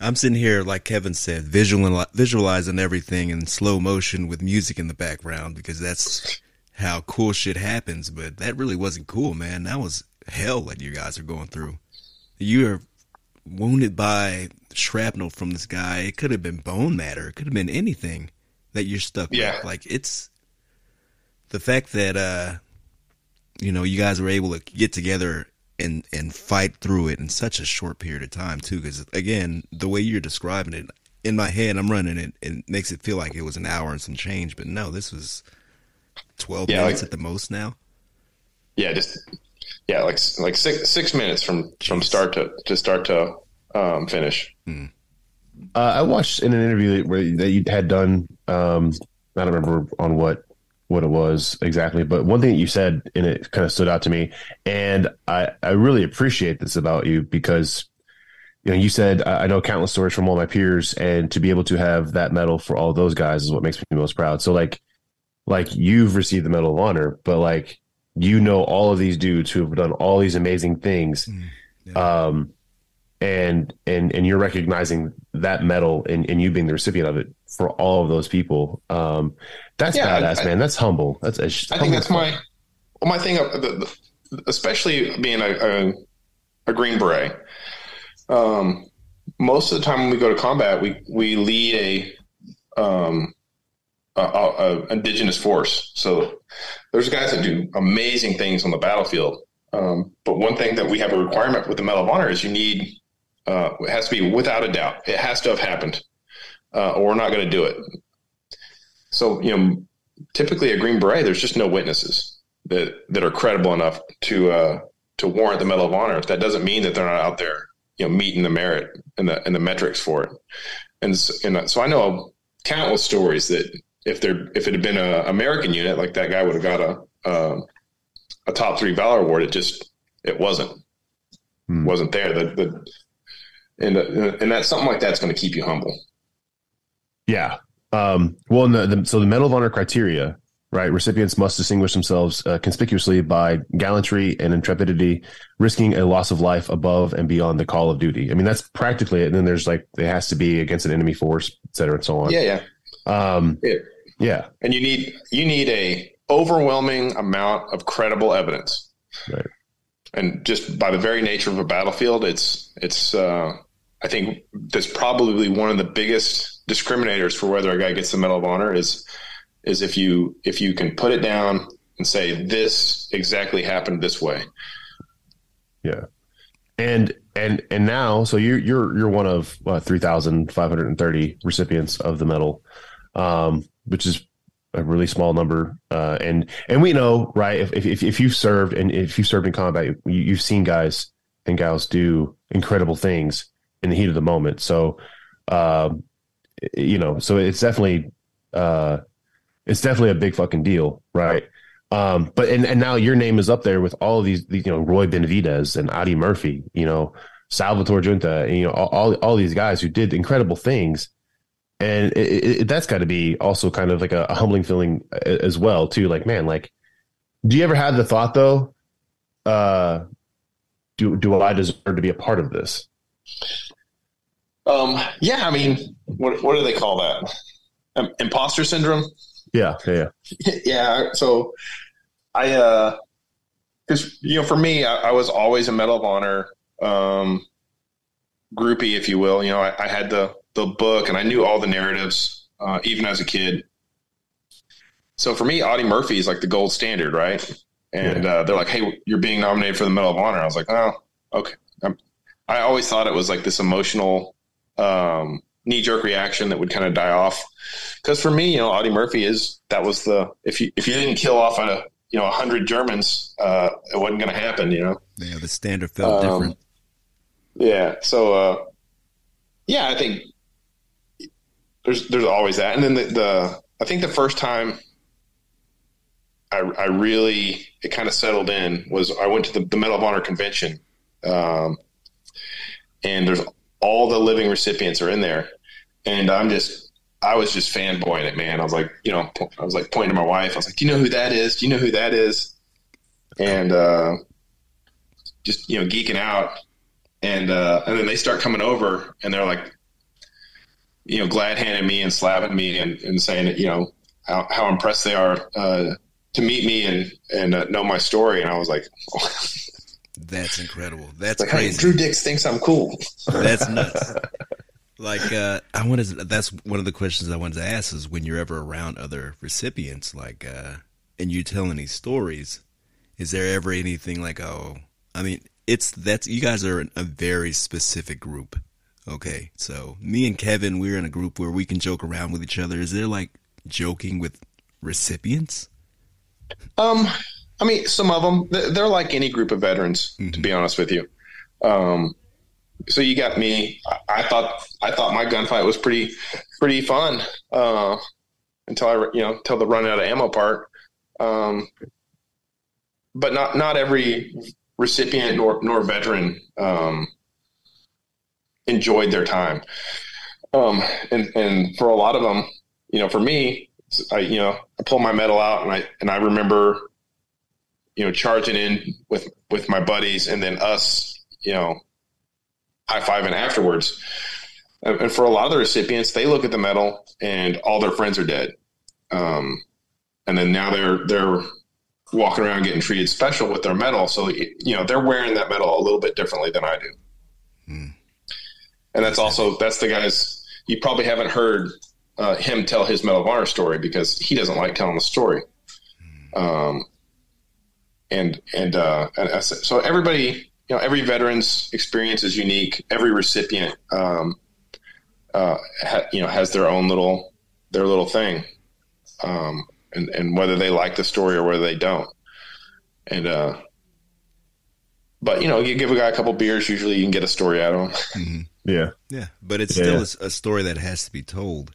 I'm sitting here, like Kevin said, visual, visualizing everything in slow motion with music in the background because that's how cool shit happens. But that really wasn't cool, man. That was hell that you guys are going through. You are wounded by shrapnel from this guy. It could have been bone matter. It could have been anything that you're stuck yeah. with. Like it's the fact that uh, you know you guys were able to get together and and fight through it in such a short period of time too. Because again, the way you're describing it in my head, I'm running it. It makes it feel like it was an hour and some change, but no, this was twelve yeah, minutes like, at the most now. Yeah, just yeah, like like six six minutes from Jeez. from start to to start to um, finish. Hmm. Uh, I watched in an interview that, where, that you had done. Um, I don't remember on what what it was exactly, but one thing that you said and it kind of stood out to me, and I I really appreciate this about you because you know you said I know countless stories from all my peers, and to be able to have that medal for all those guys is what makes me most proud. So like like you've received the Medal of Honor, but like you know all of these dudes who have done all these amazing things. Mm, yeah. Um, and and and you're recognizing that medal and, and you being the recipient of it for all of those people. Um, that's yeah, badass, I, man. That's humble. That's. I think that's my well, my thing. Especially being a, a, a green beret. Um, most of the time when we go to combat, we we lead a um, a, a, indigenous force. So there's guys that do amazing things on the battlefield. Um, but one thing that we have a requirement with the Medal of Honor is you need uh, it has to be without a doubt. It has to have happened, uh, or we're not going to do it. So, you know, typically a Green Beret, there's just no witnesses that that are credible enough to uh, to warrant the Medal of Honor. That doesn't mean that they're not out there, you know, meeting the merit and the and the metrics for it. And and so I know countless stories that if there if it had been an American unit, like that guy would have got a a top three valor award. It just it wasn't Hmm. wasn't there. The, the and and that something like that's going to keep you humble. Yeah. Um, well, the, the, so the Medal of Honor criteria, right? Recipients must distinguish themselves uh, conspicuously by gallantry and intrepidity, risking a loss of life above and beyond the call of duty. I mean, that's practically it. And then there's like, it has to be against an enemy force, et cetera, and so on. Yeah, yeah. Um, Yeah. Yeah. And you need you need a overwhelming amount of credible evidence. Right. And just by the very nature of a battlefield, it's it's uh, I think that's probably one of the biggest discriminators for whether a guy gets the Medal of Honor is is if you if you can put it down and say this exactly happened this way. Yeah. And, and, and now, so you're, you're, you're one of uh, 3,530 recipients of the medal, um, which is a really small number. Uh, and, and we know, right. If, if, if you've served and if you've served in combat, you, you've seen guys and gals do incredible things in the heat of the moment. So, um, you know, so it's definitely, uh, it's definitely a big fucking deal, right? Um, but and, and now your name is up there with all of these, these, you know, Roy Benavidez and Audie Murphy, you know, Salvatore Giunta, and, you know, all, all these guys who did incredible things. And it, it, that's got to be also kind of like a, a humbling feeling as well, too. Like, man, like, do you ever have the thought though, uh, do, do I deserve to be a part of this? Um, yeah, I mean, what what do they call that? Um, imposter syndrome. Yeah. Yeah. yeah. So I, uh, because you know, for me, I, I, was always a Medal of Honor um, groupie, if you will. You know, I, I, had the the book, and I knew all the narratives, uh, even as a kid. So for me, Audie Murphy is like the gold standard, right? And yeah. uh, they're like, "Hey, you're being nominated for the Medal of Honor." I was like, "Oh, okay." I'm, I always thought it was like this emotional um, knee jerk reaction that would kind of die off. Because for me, you know, Audie Murphy is that was the if you if you didn't kill off a you know a hundred Germans, uh, it wasn't going to happen. You know. Yeah, the standard felt um, different. Yeah. So, uh, yeah, I think there's there's always that, and then the, the I think the first time I, I really it kind of settled in was I went to the, the Medal of Honor convention, um, and there's all the living recipients are in there, and I'm just I was just fanboying it, man. I was like, you know, I was like pointing to my wife. I was like, do you know who that is? Do you know who that is? And uh, just you know, geeking out. And uh, and then they start coming over, and they're like, you know, glad handing me and slapping me and, and saying you know how, how impressed they are uh, to meet me and and uh, know my story. And I was like, oh. that's incredible. That's like, crazy. Hey, Drew Dix thinks I'm cool. That's nuts. like uh, I wanted to, that's one of the questions I wanted to ask is when you're ever around other recipients like uh, and you telling these stories is there ever anything like oh I mean it's that's you guys are a very specific group okay so me and Kevin we're in a group where we can joke around with each other is there like joking with recipients um I mean some of them they're like any group of veterans mm-hmm. to be honest with you um so you got me. I thought I thought my gunfight was pretty pretty fun uh, until I you know until the run out of ammo part. Um, but not not every recipient nor nor veteran um, enjoyed their time. Um, and and for a lot of them, you know, for me, I you know I pull my medal out and I and I remember you know charging in with with my buddies and then us you know high fiving afterwards. And for a lot of the recipients, they look at the medal and all their friends are dead. Um, and then now they're they're walking around getting treated special with their medal. So you know they're wearing that medal a little bit differently than I do. Hmm. And that's also that's the guy's. You probably haven't heard uh, him tell his Medal of Honor story because he doesn't like telling the story. Um, and and, uh, and so everybody you know every veteran's experience is unique. Every recipient, um, uh, ha, you know, has their own little their little thing, um, and and whether they like the story or whether they don't, and uh, but you know, you give a guy a couple beers, usually you can get a story out of him. Mm-hmm. Yeah, yeah, but it's still yeah. a, a story that has to be told.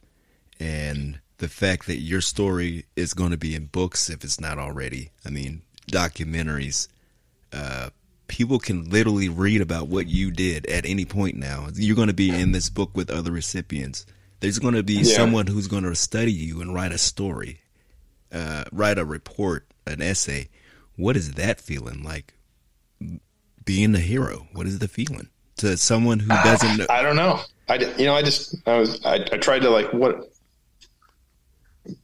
and the fact that your story is going to be in books if it's not already. I mean, documentaries. Uh, people can literally read about what you did at any point now. You're going to be in this book with other recipients. There's going to be yeah. someone who's going to study you and write a story, uh, write a report, an essay. What is that feeling like? Being a hero. What is the feeling to someone who doesn't? Uh, I don't know. I you know I just I was I, I tried to like what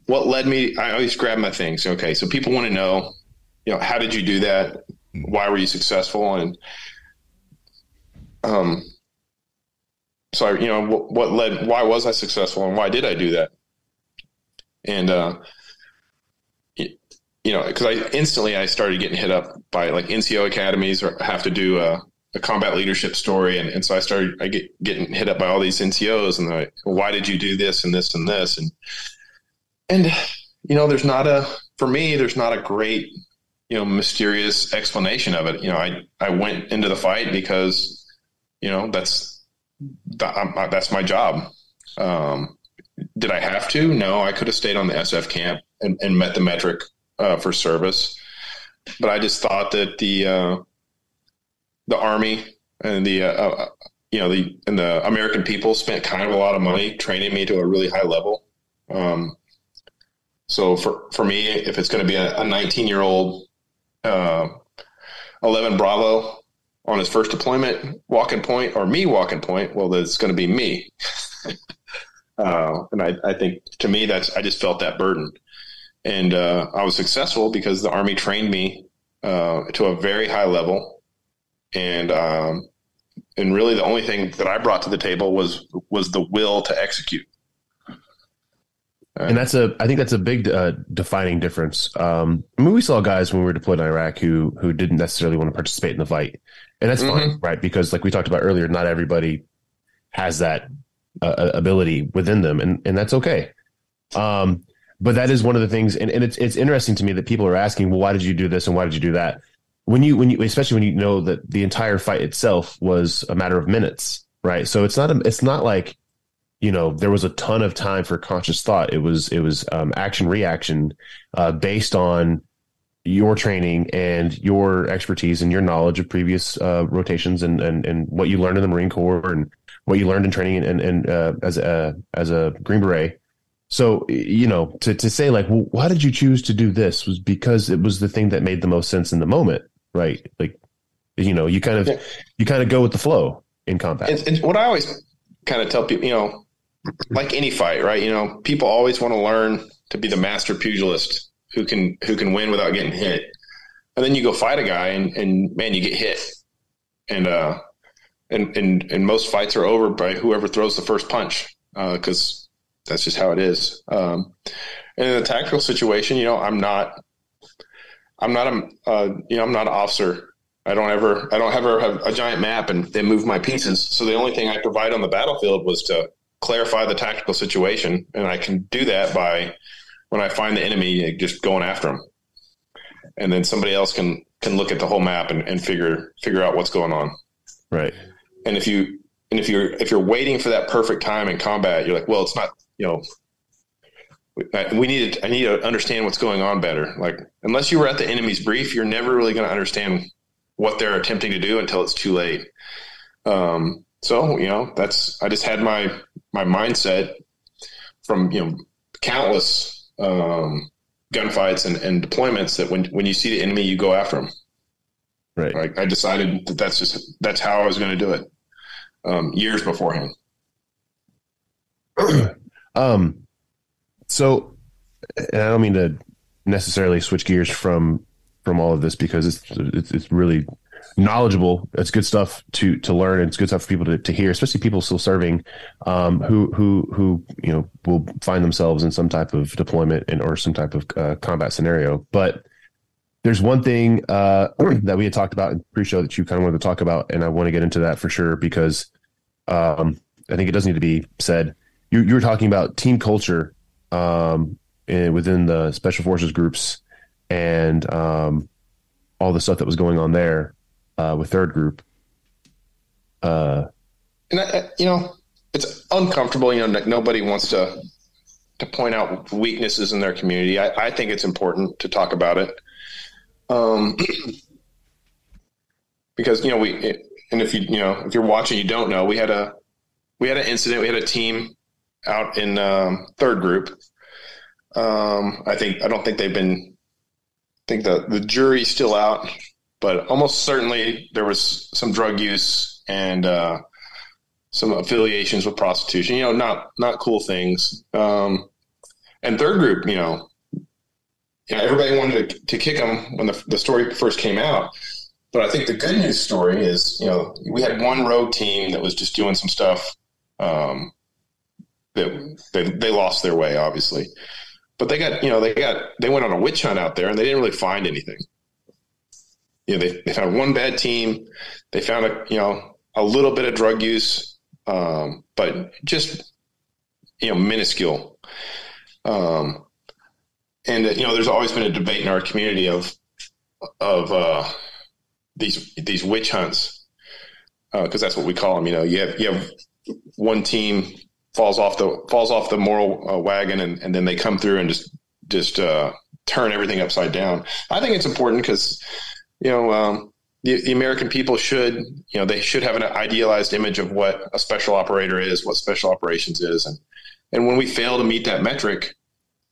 what led me. I always grab my things. Okay, so people want to know, you know, how did you do that? Why were you successful? And um, so I, you know, what, what led? Why was I successful, and why did I do that? And uh, you know, because I instantly I started getting hit up by like NCO academies or have to do a, a combat leadership story, and, and so I started I get getting hit up by all these NCOs, and like, why did you do this and this and this, and and you know, there's not a for me, there's not a great you know mysterious explanation of it. You know, I I went into the fight because you know that's that's my job. Um, did I have to? No, I could have stayed on the SF camp and, and met the metric uh, for service. But I just thought that the uh, the army and the uh, uh, you know the and the American people spent kind of a lot of money training me to a really high level. Um, so for for me, if it's going to be a 19 year old uh, 11 Bravo on his first deployment walking point, or me walking point, well, it's going to be me. uh, and I, I think to me, that's I just felt that burden and uh, I was successful because the Army trained me uh, to a very high level, and um, and really the only thing that I brought to the table was was the will to execute. And that's a, I think that's a big uh, defining difference. Um, I mean, we saw guys when we were deployed in Iraq who who didn't necessarily want to participate in the fight, and that's mm-hmm. fine, right? Because like we talked about earlier, not everybody has that uh, ability within them, and and that's okay. Um, but that is one of the things, and, and it's it's interesting to me that people are asking, well, why did you do this and why did you do that? When you when you especially when you know that the entire fight itself was a matter of minutes, right? So it's not a, it's not like you know there was a ton of time for conscious thought. It was it was um, action reaction uh, based on your training and your expertise and your knowledge of previous uh, rotations and, and and what you learned in the Marine Corps and what you learned in training and and, uh, as a as a Green Beret so, you know, to, to say like, well, why did you choose to do this was because it was the thing that made the most sense in the moment, right? Like, you know, you kind of, yeah. you kind of go with the flow in combat. And, and what I always kind of tell people, you know, like any fight, right? You know, people always want to learn to be the master pugilist who can, who can win without getting hit. And then you go fight a guy and, and man, you get hit. And, uh, and, and, and most fights are over by whoever throws the first punch. Uh, cause that's just how it is. Um, and in a tactical situation, you know, I'm not, I'm not a, uh, you know, I'm not an officer. I don't ever, I don't ever have a giant map and they move my pieces. So the only thing I provide on the battlefield was to clarify the tactical situation, and I can do that by when I find the enemy, just going after them, and then somebody else can can look at the whole map and, and figure figure out what's going on. Right. And if you and if you're if you're waiting for that perfect time in combat, you're like, well, it's not you know, we need I need to understand what's going on better. Like unless you were at the enemy's brief, you're never really going to understand what they're attempting to do until it's too late. Um, so you know, that's I just had my my mindset from you know countless um, gunfights and, and deployments that when when you see the enemy, you go after them. Right. Like I decided that that's just that's how I was going to do it um, years beforehand. Um, so, I don't mean to necessarily switch gears from from all of this because it's it's, it's really knowledgeable. It's good stuff to to learn. And it's good stuff for people to, to hear, especially people still serving, um, who who who you know will find themselves in some type of deployment and or some type of uh, combat scenario. But there's one thing uh, that we had talked about in pre-show that you kind of wanted to talk about, and I want to get into that for sure because um, I think it does need to be said you, you were talking about team culture um, in, within the special forces groups and um, all the stuff that was going on there uh, with third group. Uh, and I, you know, it's uncomfortable. You know, nobody wants to to point out weaknesses in their community. I, I think it's important to talk about it. Um, because you know we and if you you know if you're watching you don't know we had a we had an incident we had a team out in um, third group. Um, i think i don't think they've been i think the the jury's still out but almost certainly there was some drug use and uh, some affiliations with prostitution you know not not cool things. Um, and third group you know you know, everybody wanted to, to kick them when the, the story first came out. But I think the good news story is, you know, we had one rogue team that was just doing some stuff um, that they, they lost their way, obviously. But they got, you know, they got, they went on a witch hunt out there and they didn't really find anything. You know, they, they found one bad team. They found a, you know, a little bit of drug use, um, but just, you know, minuscule. Um, and, you know, there's always been a debate in our community of, of, uh, these these witch hunts because uh, that's what we call them. You know, you have you have one team falls off the falls off the moral uh, wagon, and, and then they come through and just just uh, turn everything upside down. I think it's important because you know um, the, the American people should you know they should have an idealized image of what a special operator is, what special operations is, and and when we fail to meet that metric,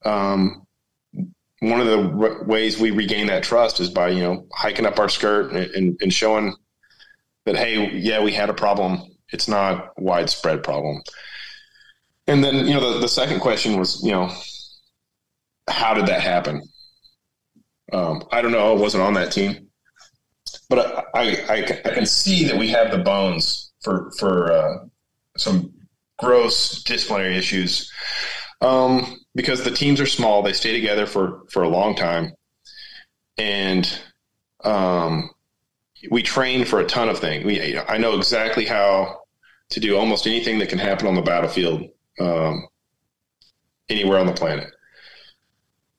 um, one of the ways we regain that trust is by you know hiking up our skirt and, and, and, showing that hey yeah we had a problem. It's not widespread problem and then you know the, the second question was you know how did that happen? Um, i don't know. I wasn't on that team. But I, I, I can see that we have the bones for for uh, some gross disciplinary issues. Um, because the teams are small, they stay together for for a long time, and um, we train for a ton of things. We I know exactly how to do almost anything that can happen on the battlefield um, anywhere on the planet.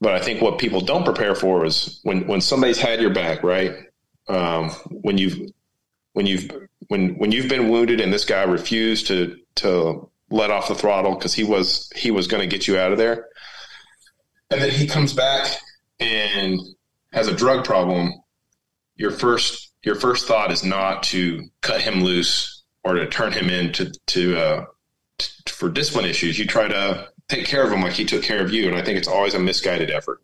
But I think what people don't prepare for is when when somebody's had your back, right? Um, when you've when you've when when you've been wounded and this guy refused to to let off the throttle because he was he was going to get you out of there. And then he comes back and has a drug problem. Your first your first thought is not to cut him loose or to turn him in to to, uh, for discipline issues. You try to take care of him like he took care of you, and I think it's always a misguided effort.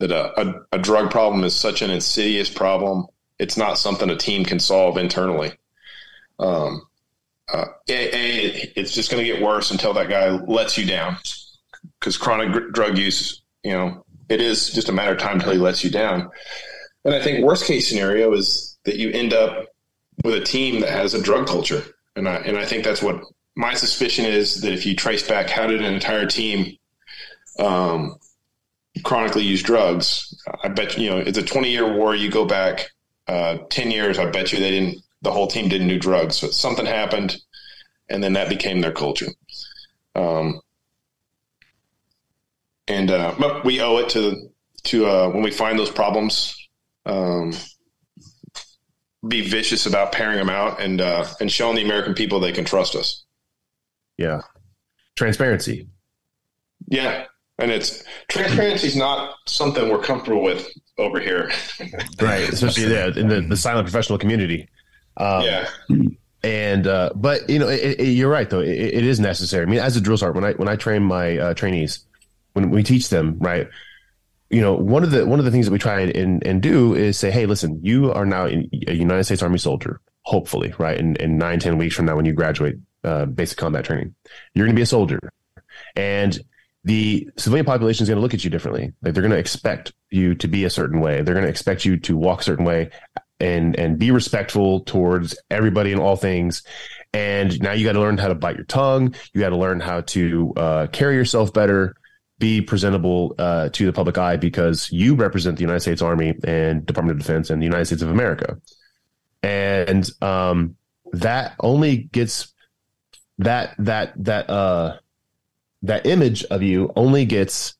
That a, a, a drug problem is such an insidious problem. It's not something a team can solve internally. Um, uh, a, a, it's just going to get worse until that guy lets you down because chronic gr- drug use, you know, it is just a matter of time until he lets you down. And I think worst case scenario is that you end up with a team that has a drug culture. And I, and I think that's what my suspicion is that if you trace back how did an entire team um, chronically use drugs, I bet you know it's a 20 year war. You go back uh, 10 years, I bet you they didn't the whole team didn't do drugs. So something happened, and then that became their culture. Um, and uh, but we owe it to to uh, when we find those problems, um, be vicious about paring them out and uh, and showing the American people they can trust us. Yeah, transparency. Yeah, and it's transparency is not something we're comfortable with over here, right? Especially yeah, in the, the silent professional community. Um, yeah. And uh, but you know, it, it, you're right though. It, it is necessary. I mean, as a drill sergeant, when I when I train my uh, trainees, when we teach them, right, you know, one of the one of the things that we try and, and do is say, hey, listen, you are now a United States Army soldier, hopefully, right? In, in nine ten weeks from now, when you graduate uh, basic combat training, you're going to be a soldier, and the civilian population is going to look at you differently. Like they're going to expect you to be a certain way. They're going to expect you to walk a certain way and and be respectful towards everybody and all things. And now you got to learn how to bite your tongue. You got to learn how to uh, carry yourself better, be presentable uh, to the public eye because you represent the United States Army and Department of Defense and the United States of America. And um, that only gets that that that uh that image of you only gets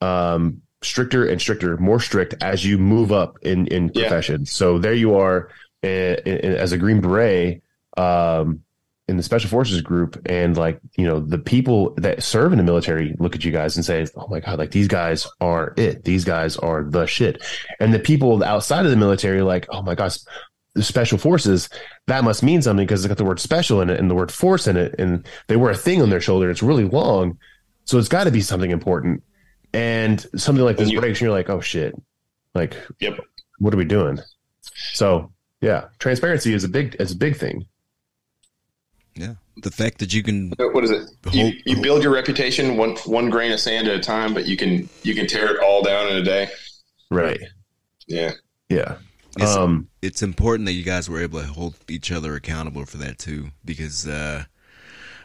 um stricter and stricter, more strict as you move up in in profession. Yeah. So there you are uh, as a Green Beret, um, in the special forces group and like you know the people that serve in the military look at you guys and say oh my god like these guys are it these guys are the shit and the people outside of the military like oh my gosh special forces that must mean something because it's got the word special in it and the word force in it and they wear a thing on their shoulder it's really long so it's got to be something important and something like this And you- breaks and you're like oh shit like Yep. what are we doing so yeah transparency is a big is a big thing Yeah. The fact that you can What is it? You, you build your reputation one one grain of sand at a time, but you can you can tear it all down in a day. right Yeah. yeah It's- um it's important that you guys were able to hold each other accountable for that too, because uh,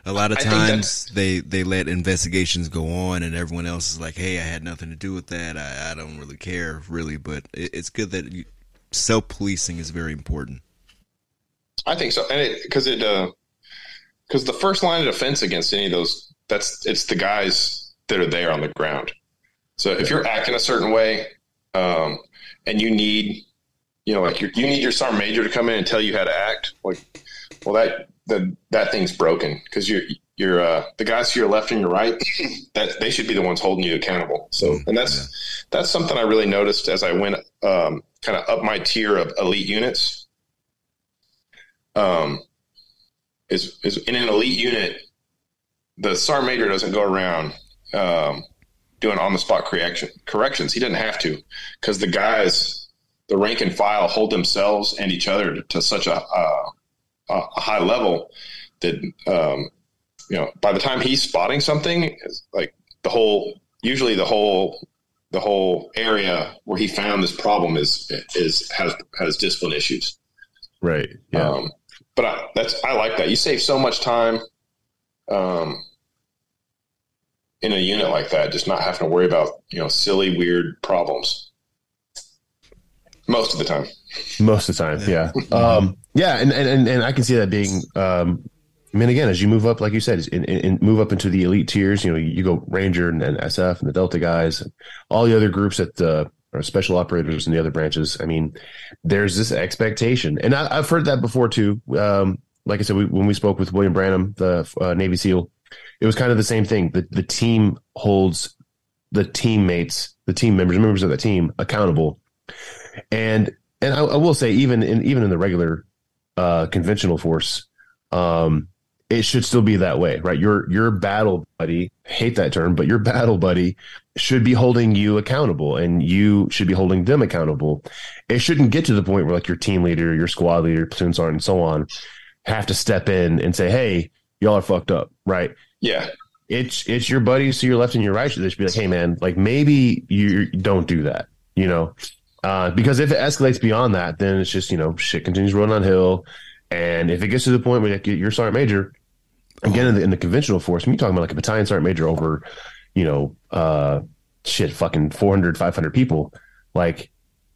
a lot of I times they they let investigations go on, and everyone else is like, "Hey, I had nothing to do with that. I, I don't really care, really." But it, it's good that self policing is very important. I think so, and because it because the first line of defense against any of those that's it's the guys that are there on the ground. So if you're acting a certain way, um, and you need you know like you you need your sergeant major to come in and tell you how to act, like well that the that thing's broken because you're you're uh, the guys to your left and your right that they should be the ones holding you accountable. So and that's that's something I really noticed as I went um, kind of up my tier of elite units um, is is in an elite unit, the sergeant major doesn't go around um, doing on the spot correction corrections. He doesn't have to because the guys, the rank and file, hold themselves and each other to such a, uh, a high level that um, you know by the time he's spotting something, like the whole usually the whole the whole area where he found this problem is is has has discipline issues. right yeah Um, but I, that's I like that. You save so much time um, in a unit like that, just not having to worry about you know silly, weird problems. Most of the time, most of the time yeah um yeah and and and, and i can see that being um I mean, again, as you move up, like you said, in, in, move up into the elite tiers. You know, you go Ranger and, and SF and the Delta guys, and all the other groups that uh, are special operators in the other branches. I mean, there's this expectation, and I, I've heard that before too. Um, like I said, we, when we spoke with William Branham, the uh, Navy SEAL, it was kind of the same thing. The the team holds the teammates, the team members, members of the team accountable, and and I, I will say, even in even in the regular uh, conventional force, um, it should still be that way, right? Your your battle buddy, hate that term, but your battle buddy should be holding you accountable, and you should be holding them accountable. It shouldn't get to the point where like your team leader, your squad leader, platoon sergeant, and so on, have to step in and say, "Hey, y'all are fucked up," right? yeah, it's it's your buddies to your left and your right should be like, hey man, like maybe you don't do that, you know, uh, because if it escalates beyond that, then it's just you know shit continues rolling downhill. and if it gets to the point where like, you're sergeant major, again in the, in the conventional force, when you're talking about like a battalion sergeant major over, you know, uh, shit, fucking 400, 500 people, like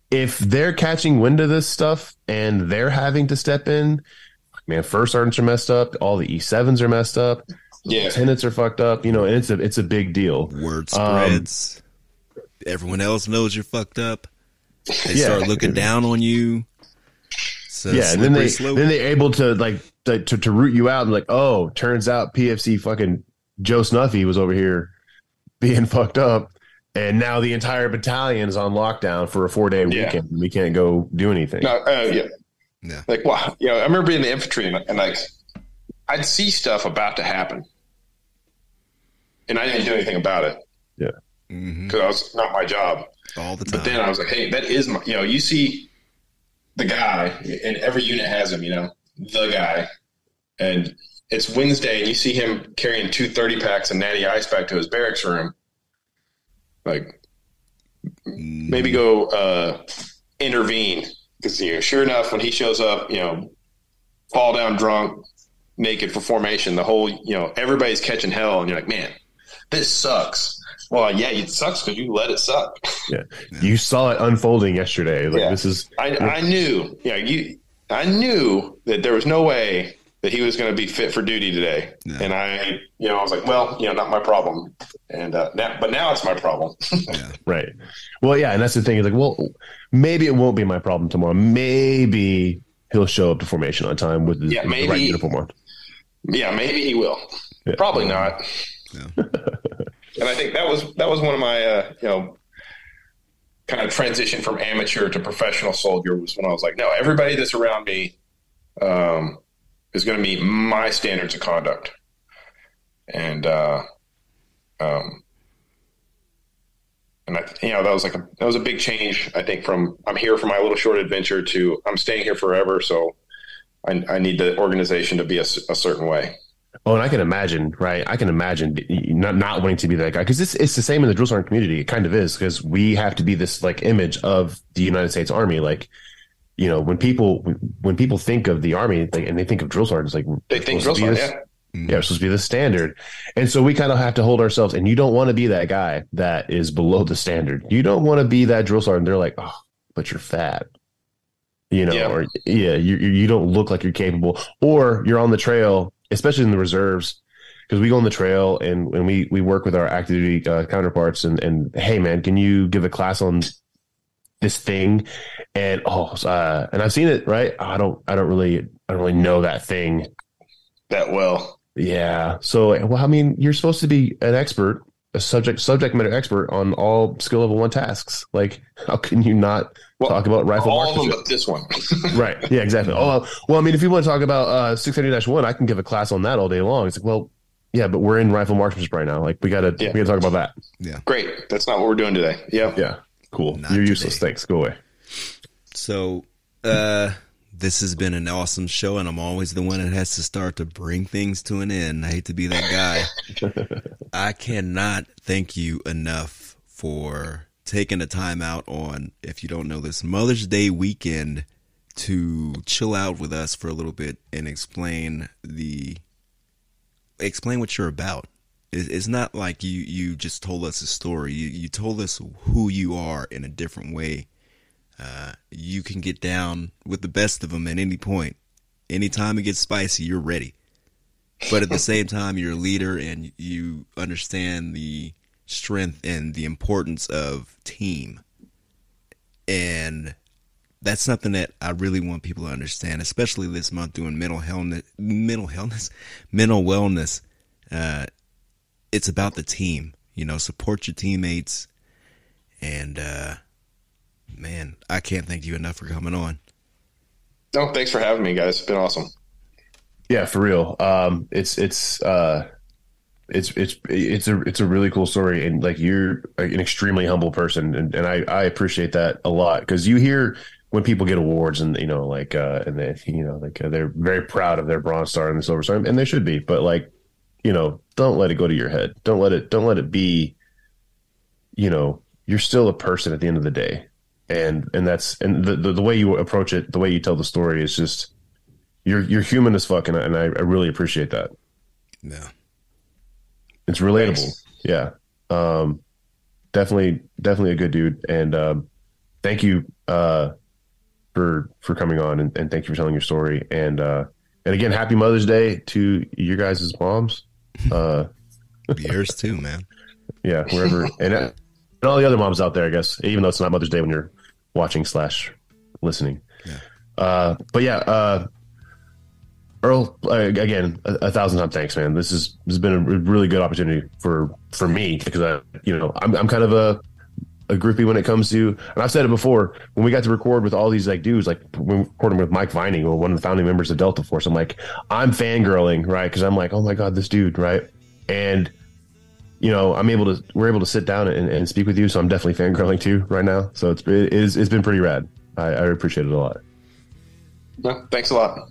if they're catching wind of this stuff and they're having to step in, man, first sergeants are messed up, all the E sevens are messed up yeah. lieutenants are fucked up. You know, and it's a it's a big deal. Word Um, spreads. Everyone else knows you're fucked up. They Yeah. start looking down on you. So yeah, and then they slope. then they're able to like to, to to root you out and like, oh, turns out PFC fucking Joe Snuffy was over here being fucked up, and now the entire battalion is on lockdown for a four day Yeah. weekend. We can't go do anything. No, uh, yeah. Yeah. Like, wow. You know, I remember being in the infantry and, and like, I'd see stuff about to happen. And I didn't do anything about it Mhm. because that was not my job. All the time. But then I was like, hey, that is my, you know, you see the guy, and every unit has him, you know, the guy. And it's Wednesday, and you see him carrying two 30 packs of natty ice back to his barracks room. Like, maybe go uh, intervene. Because, you know, sure enough, when he shows up, you know, fall down drunk, naked for formation, the whole, you know, everybody's catching hell, and you're like, man, this sucks. Well, yeah, it sucks because you let it suck. Yeah. You saw it unfolding yesterday. Like Yeah. this is I, I knew, yeah, you, I knew that there was no way that he was going to be fit for duty today, Yeah. and I, you know, I was like, well, you know, not my problem, and uh, now, but now it's my problem. yeah. right. Well, yeah, and that's the thing. Is like, well, maybe it won't be my problem tomorrow. Maybe he'll show up to formation on time with the, Yeah, with the right maybe- uniform on. Yeah, maybe he will. Yeah. Probably not. Yeah. and I think that was that was one of my uh, you know kind of transition from amateur to professional soldier was when I was like, no, everybody that's around me um, is going to meet my standards of conduct, and uh, um, and I, you know that was like a that was a big change. I think from I'm here for my little short adventure to I'm staying here forever. So I, I need the organization to be a certain way. Oh, and I can imagine, right? I can imagine not not wanting to be that guy because it's it's the same in the drill sergeant community. It kind of is because we have to be this like image of the United States Army. Like, you know, when people when people think of the army like, and they think of drill sergeants, like They think drill to be sergeant, this- yeah. Mm-hmm. yeah, we're supposed to be the standard. And so we kind of have to hold ourselves, and you don't want to be that guy that is below the standard. You don't want to be that drill sergeant. They're like, oh, but you're fat. You know, Yeah. or yeah, you, you you don't look like you're capable, or you're on the trail, especially in the reserves, because we go on the trail and, and we we work with our active duty uh, counterparts, and and hey man, can you give a class on this thing? And oh, uh, and I've seen it, right? I don't I don't really I don't really know that thing, that well. yeah. So, well, I mean, you're supposed to be an expert, a subject subject matter expert on all skill level one tasks. Like, how can you not Well, talk about rifle All of them, but this one. right. Yeah. Exactly. Oh, well, well, I mean, if you want to talk about uh, six hundred one, I can give a class on that all day long. It's like, well, yeah, but we're in rifle marksmanship right now. Like, we gotta Yeah. we gotta talk about that. Yeah, great. That's not what we're doing today. Yeah. Yeah. Cool. Not you're today. useless. Thanks. Go away. So, uh, this has been an awesome show, and I'm always the one that has to start to bring things to an end. I hate to be that guy. I cannot thank you enough for taking the time out on, if you don't know this, Mother's Day weekend to chill out with us for a little bit and explain the explain what you're about. It's not like you you just told us a story. You you told us who you are in a different way. Uh, you can get down with the best of them at any point. Anytime it gets spicy, you're ready. But at the same time, you're a leader and you understand the strength and the importance of team. And that's something that I really want people to understand, especially this month doing mental health, mental health, mental wellness. Uh, it's about the team, you know, support your teammates. And, uh, man, I can't thank you enough for coming on. No, thanks for having me, guys. It's been awesome. Yeah, for real. Um, it's it's uh, it's it's it's a it's a really cool story, and like you're an extremely humble person, and, and I I appreciate that a lot because you hear when people get awards, and you know like uh, and they you know like uh, they're very proud of their bronze star and the silver star, and they should be, but like you know don't let it go to your head, don't let it don't let it be, you know you're still a person at the end of the day, and and that's and the the, the way you approach it, the way you tell the story is just you're you're human as fuck, and I, and I, I really appreciate that. Yeah. It's relatable. Yeah. Um, definitely, definitely a good dude. And um, thank you uh, for for coming on, and, and thank you for telling your story. And uh, and again, happy Mother's Day to your guys' moms. Uh, Yours too, man. yeah, wherever, and, uh, and all the other moms out there, I guess, even though it's not Mother's Day when you're watching slash listening. Yeah. Uh, but yeah, uh, Earl, uh, again, a, a thousand times thanks, man. This is this has been a really good opportunity for for me because I, you know, I'm I'm kind of a a groupie when it comes to, and I've said it before. When we got to record with all these like dudes, like when recording with Mike Vining, or one of the founding members of Delta Force, I'm like, I'm fangirling, right? Because I'm like, oh my god, this dude, right? And you know, I'm able to, we're able to sit down and, and speak with you. So I'm definitely fangirling too right now. So it's it is it's been pretty rad. I, I appreciate it a lot. No, thanks a lot.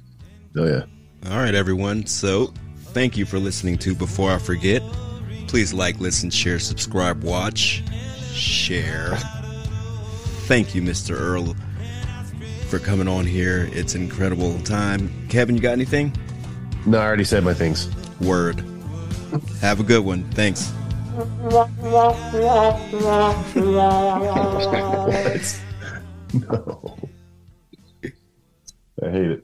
Oh yeah. All right, everyone. So, thank you for listening to Before I Forget. Please like, listen, share, subscribe, watch, share. Thank you, Mr. Earl, for coming on here. It's an incredible time. Kevin, you got anything? No, I already said my things. Word. Have a good one. Thanks. no. I hate it.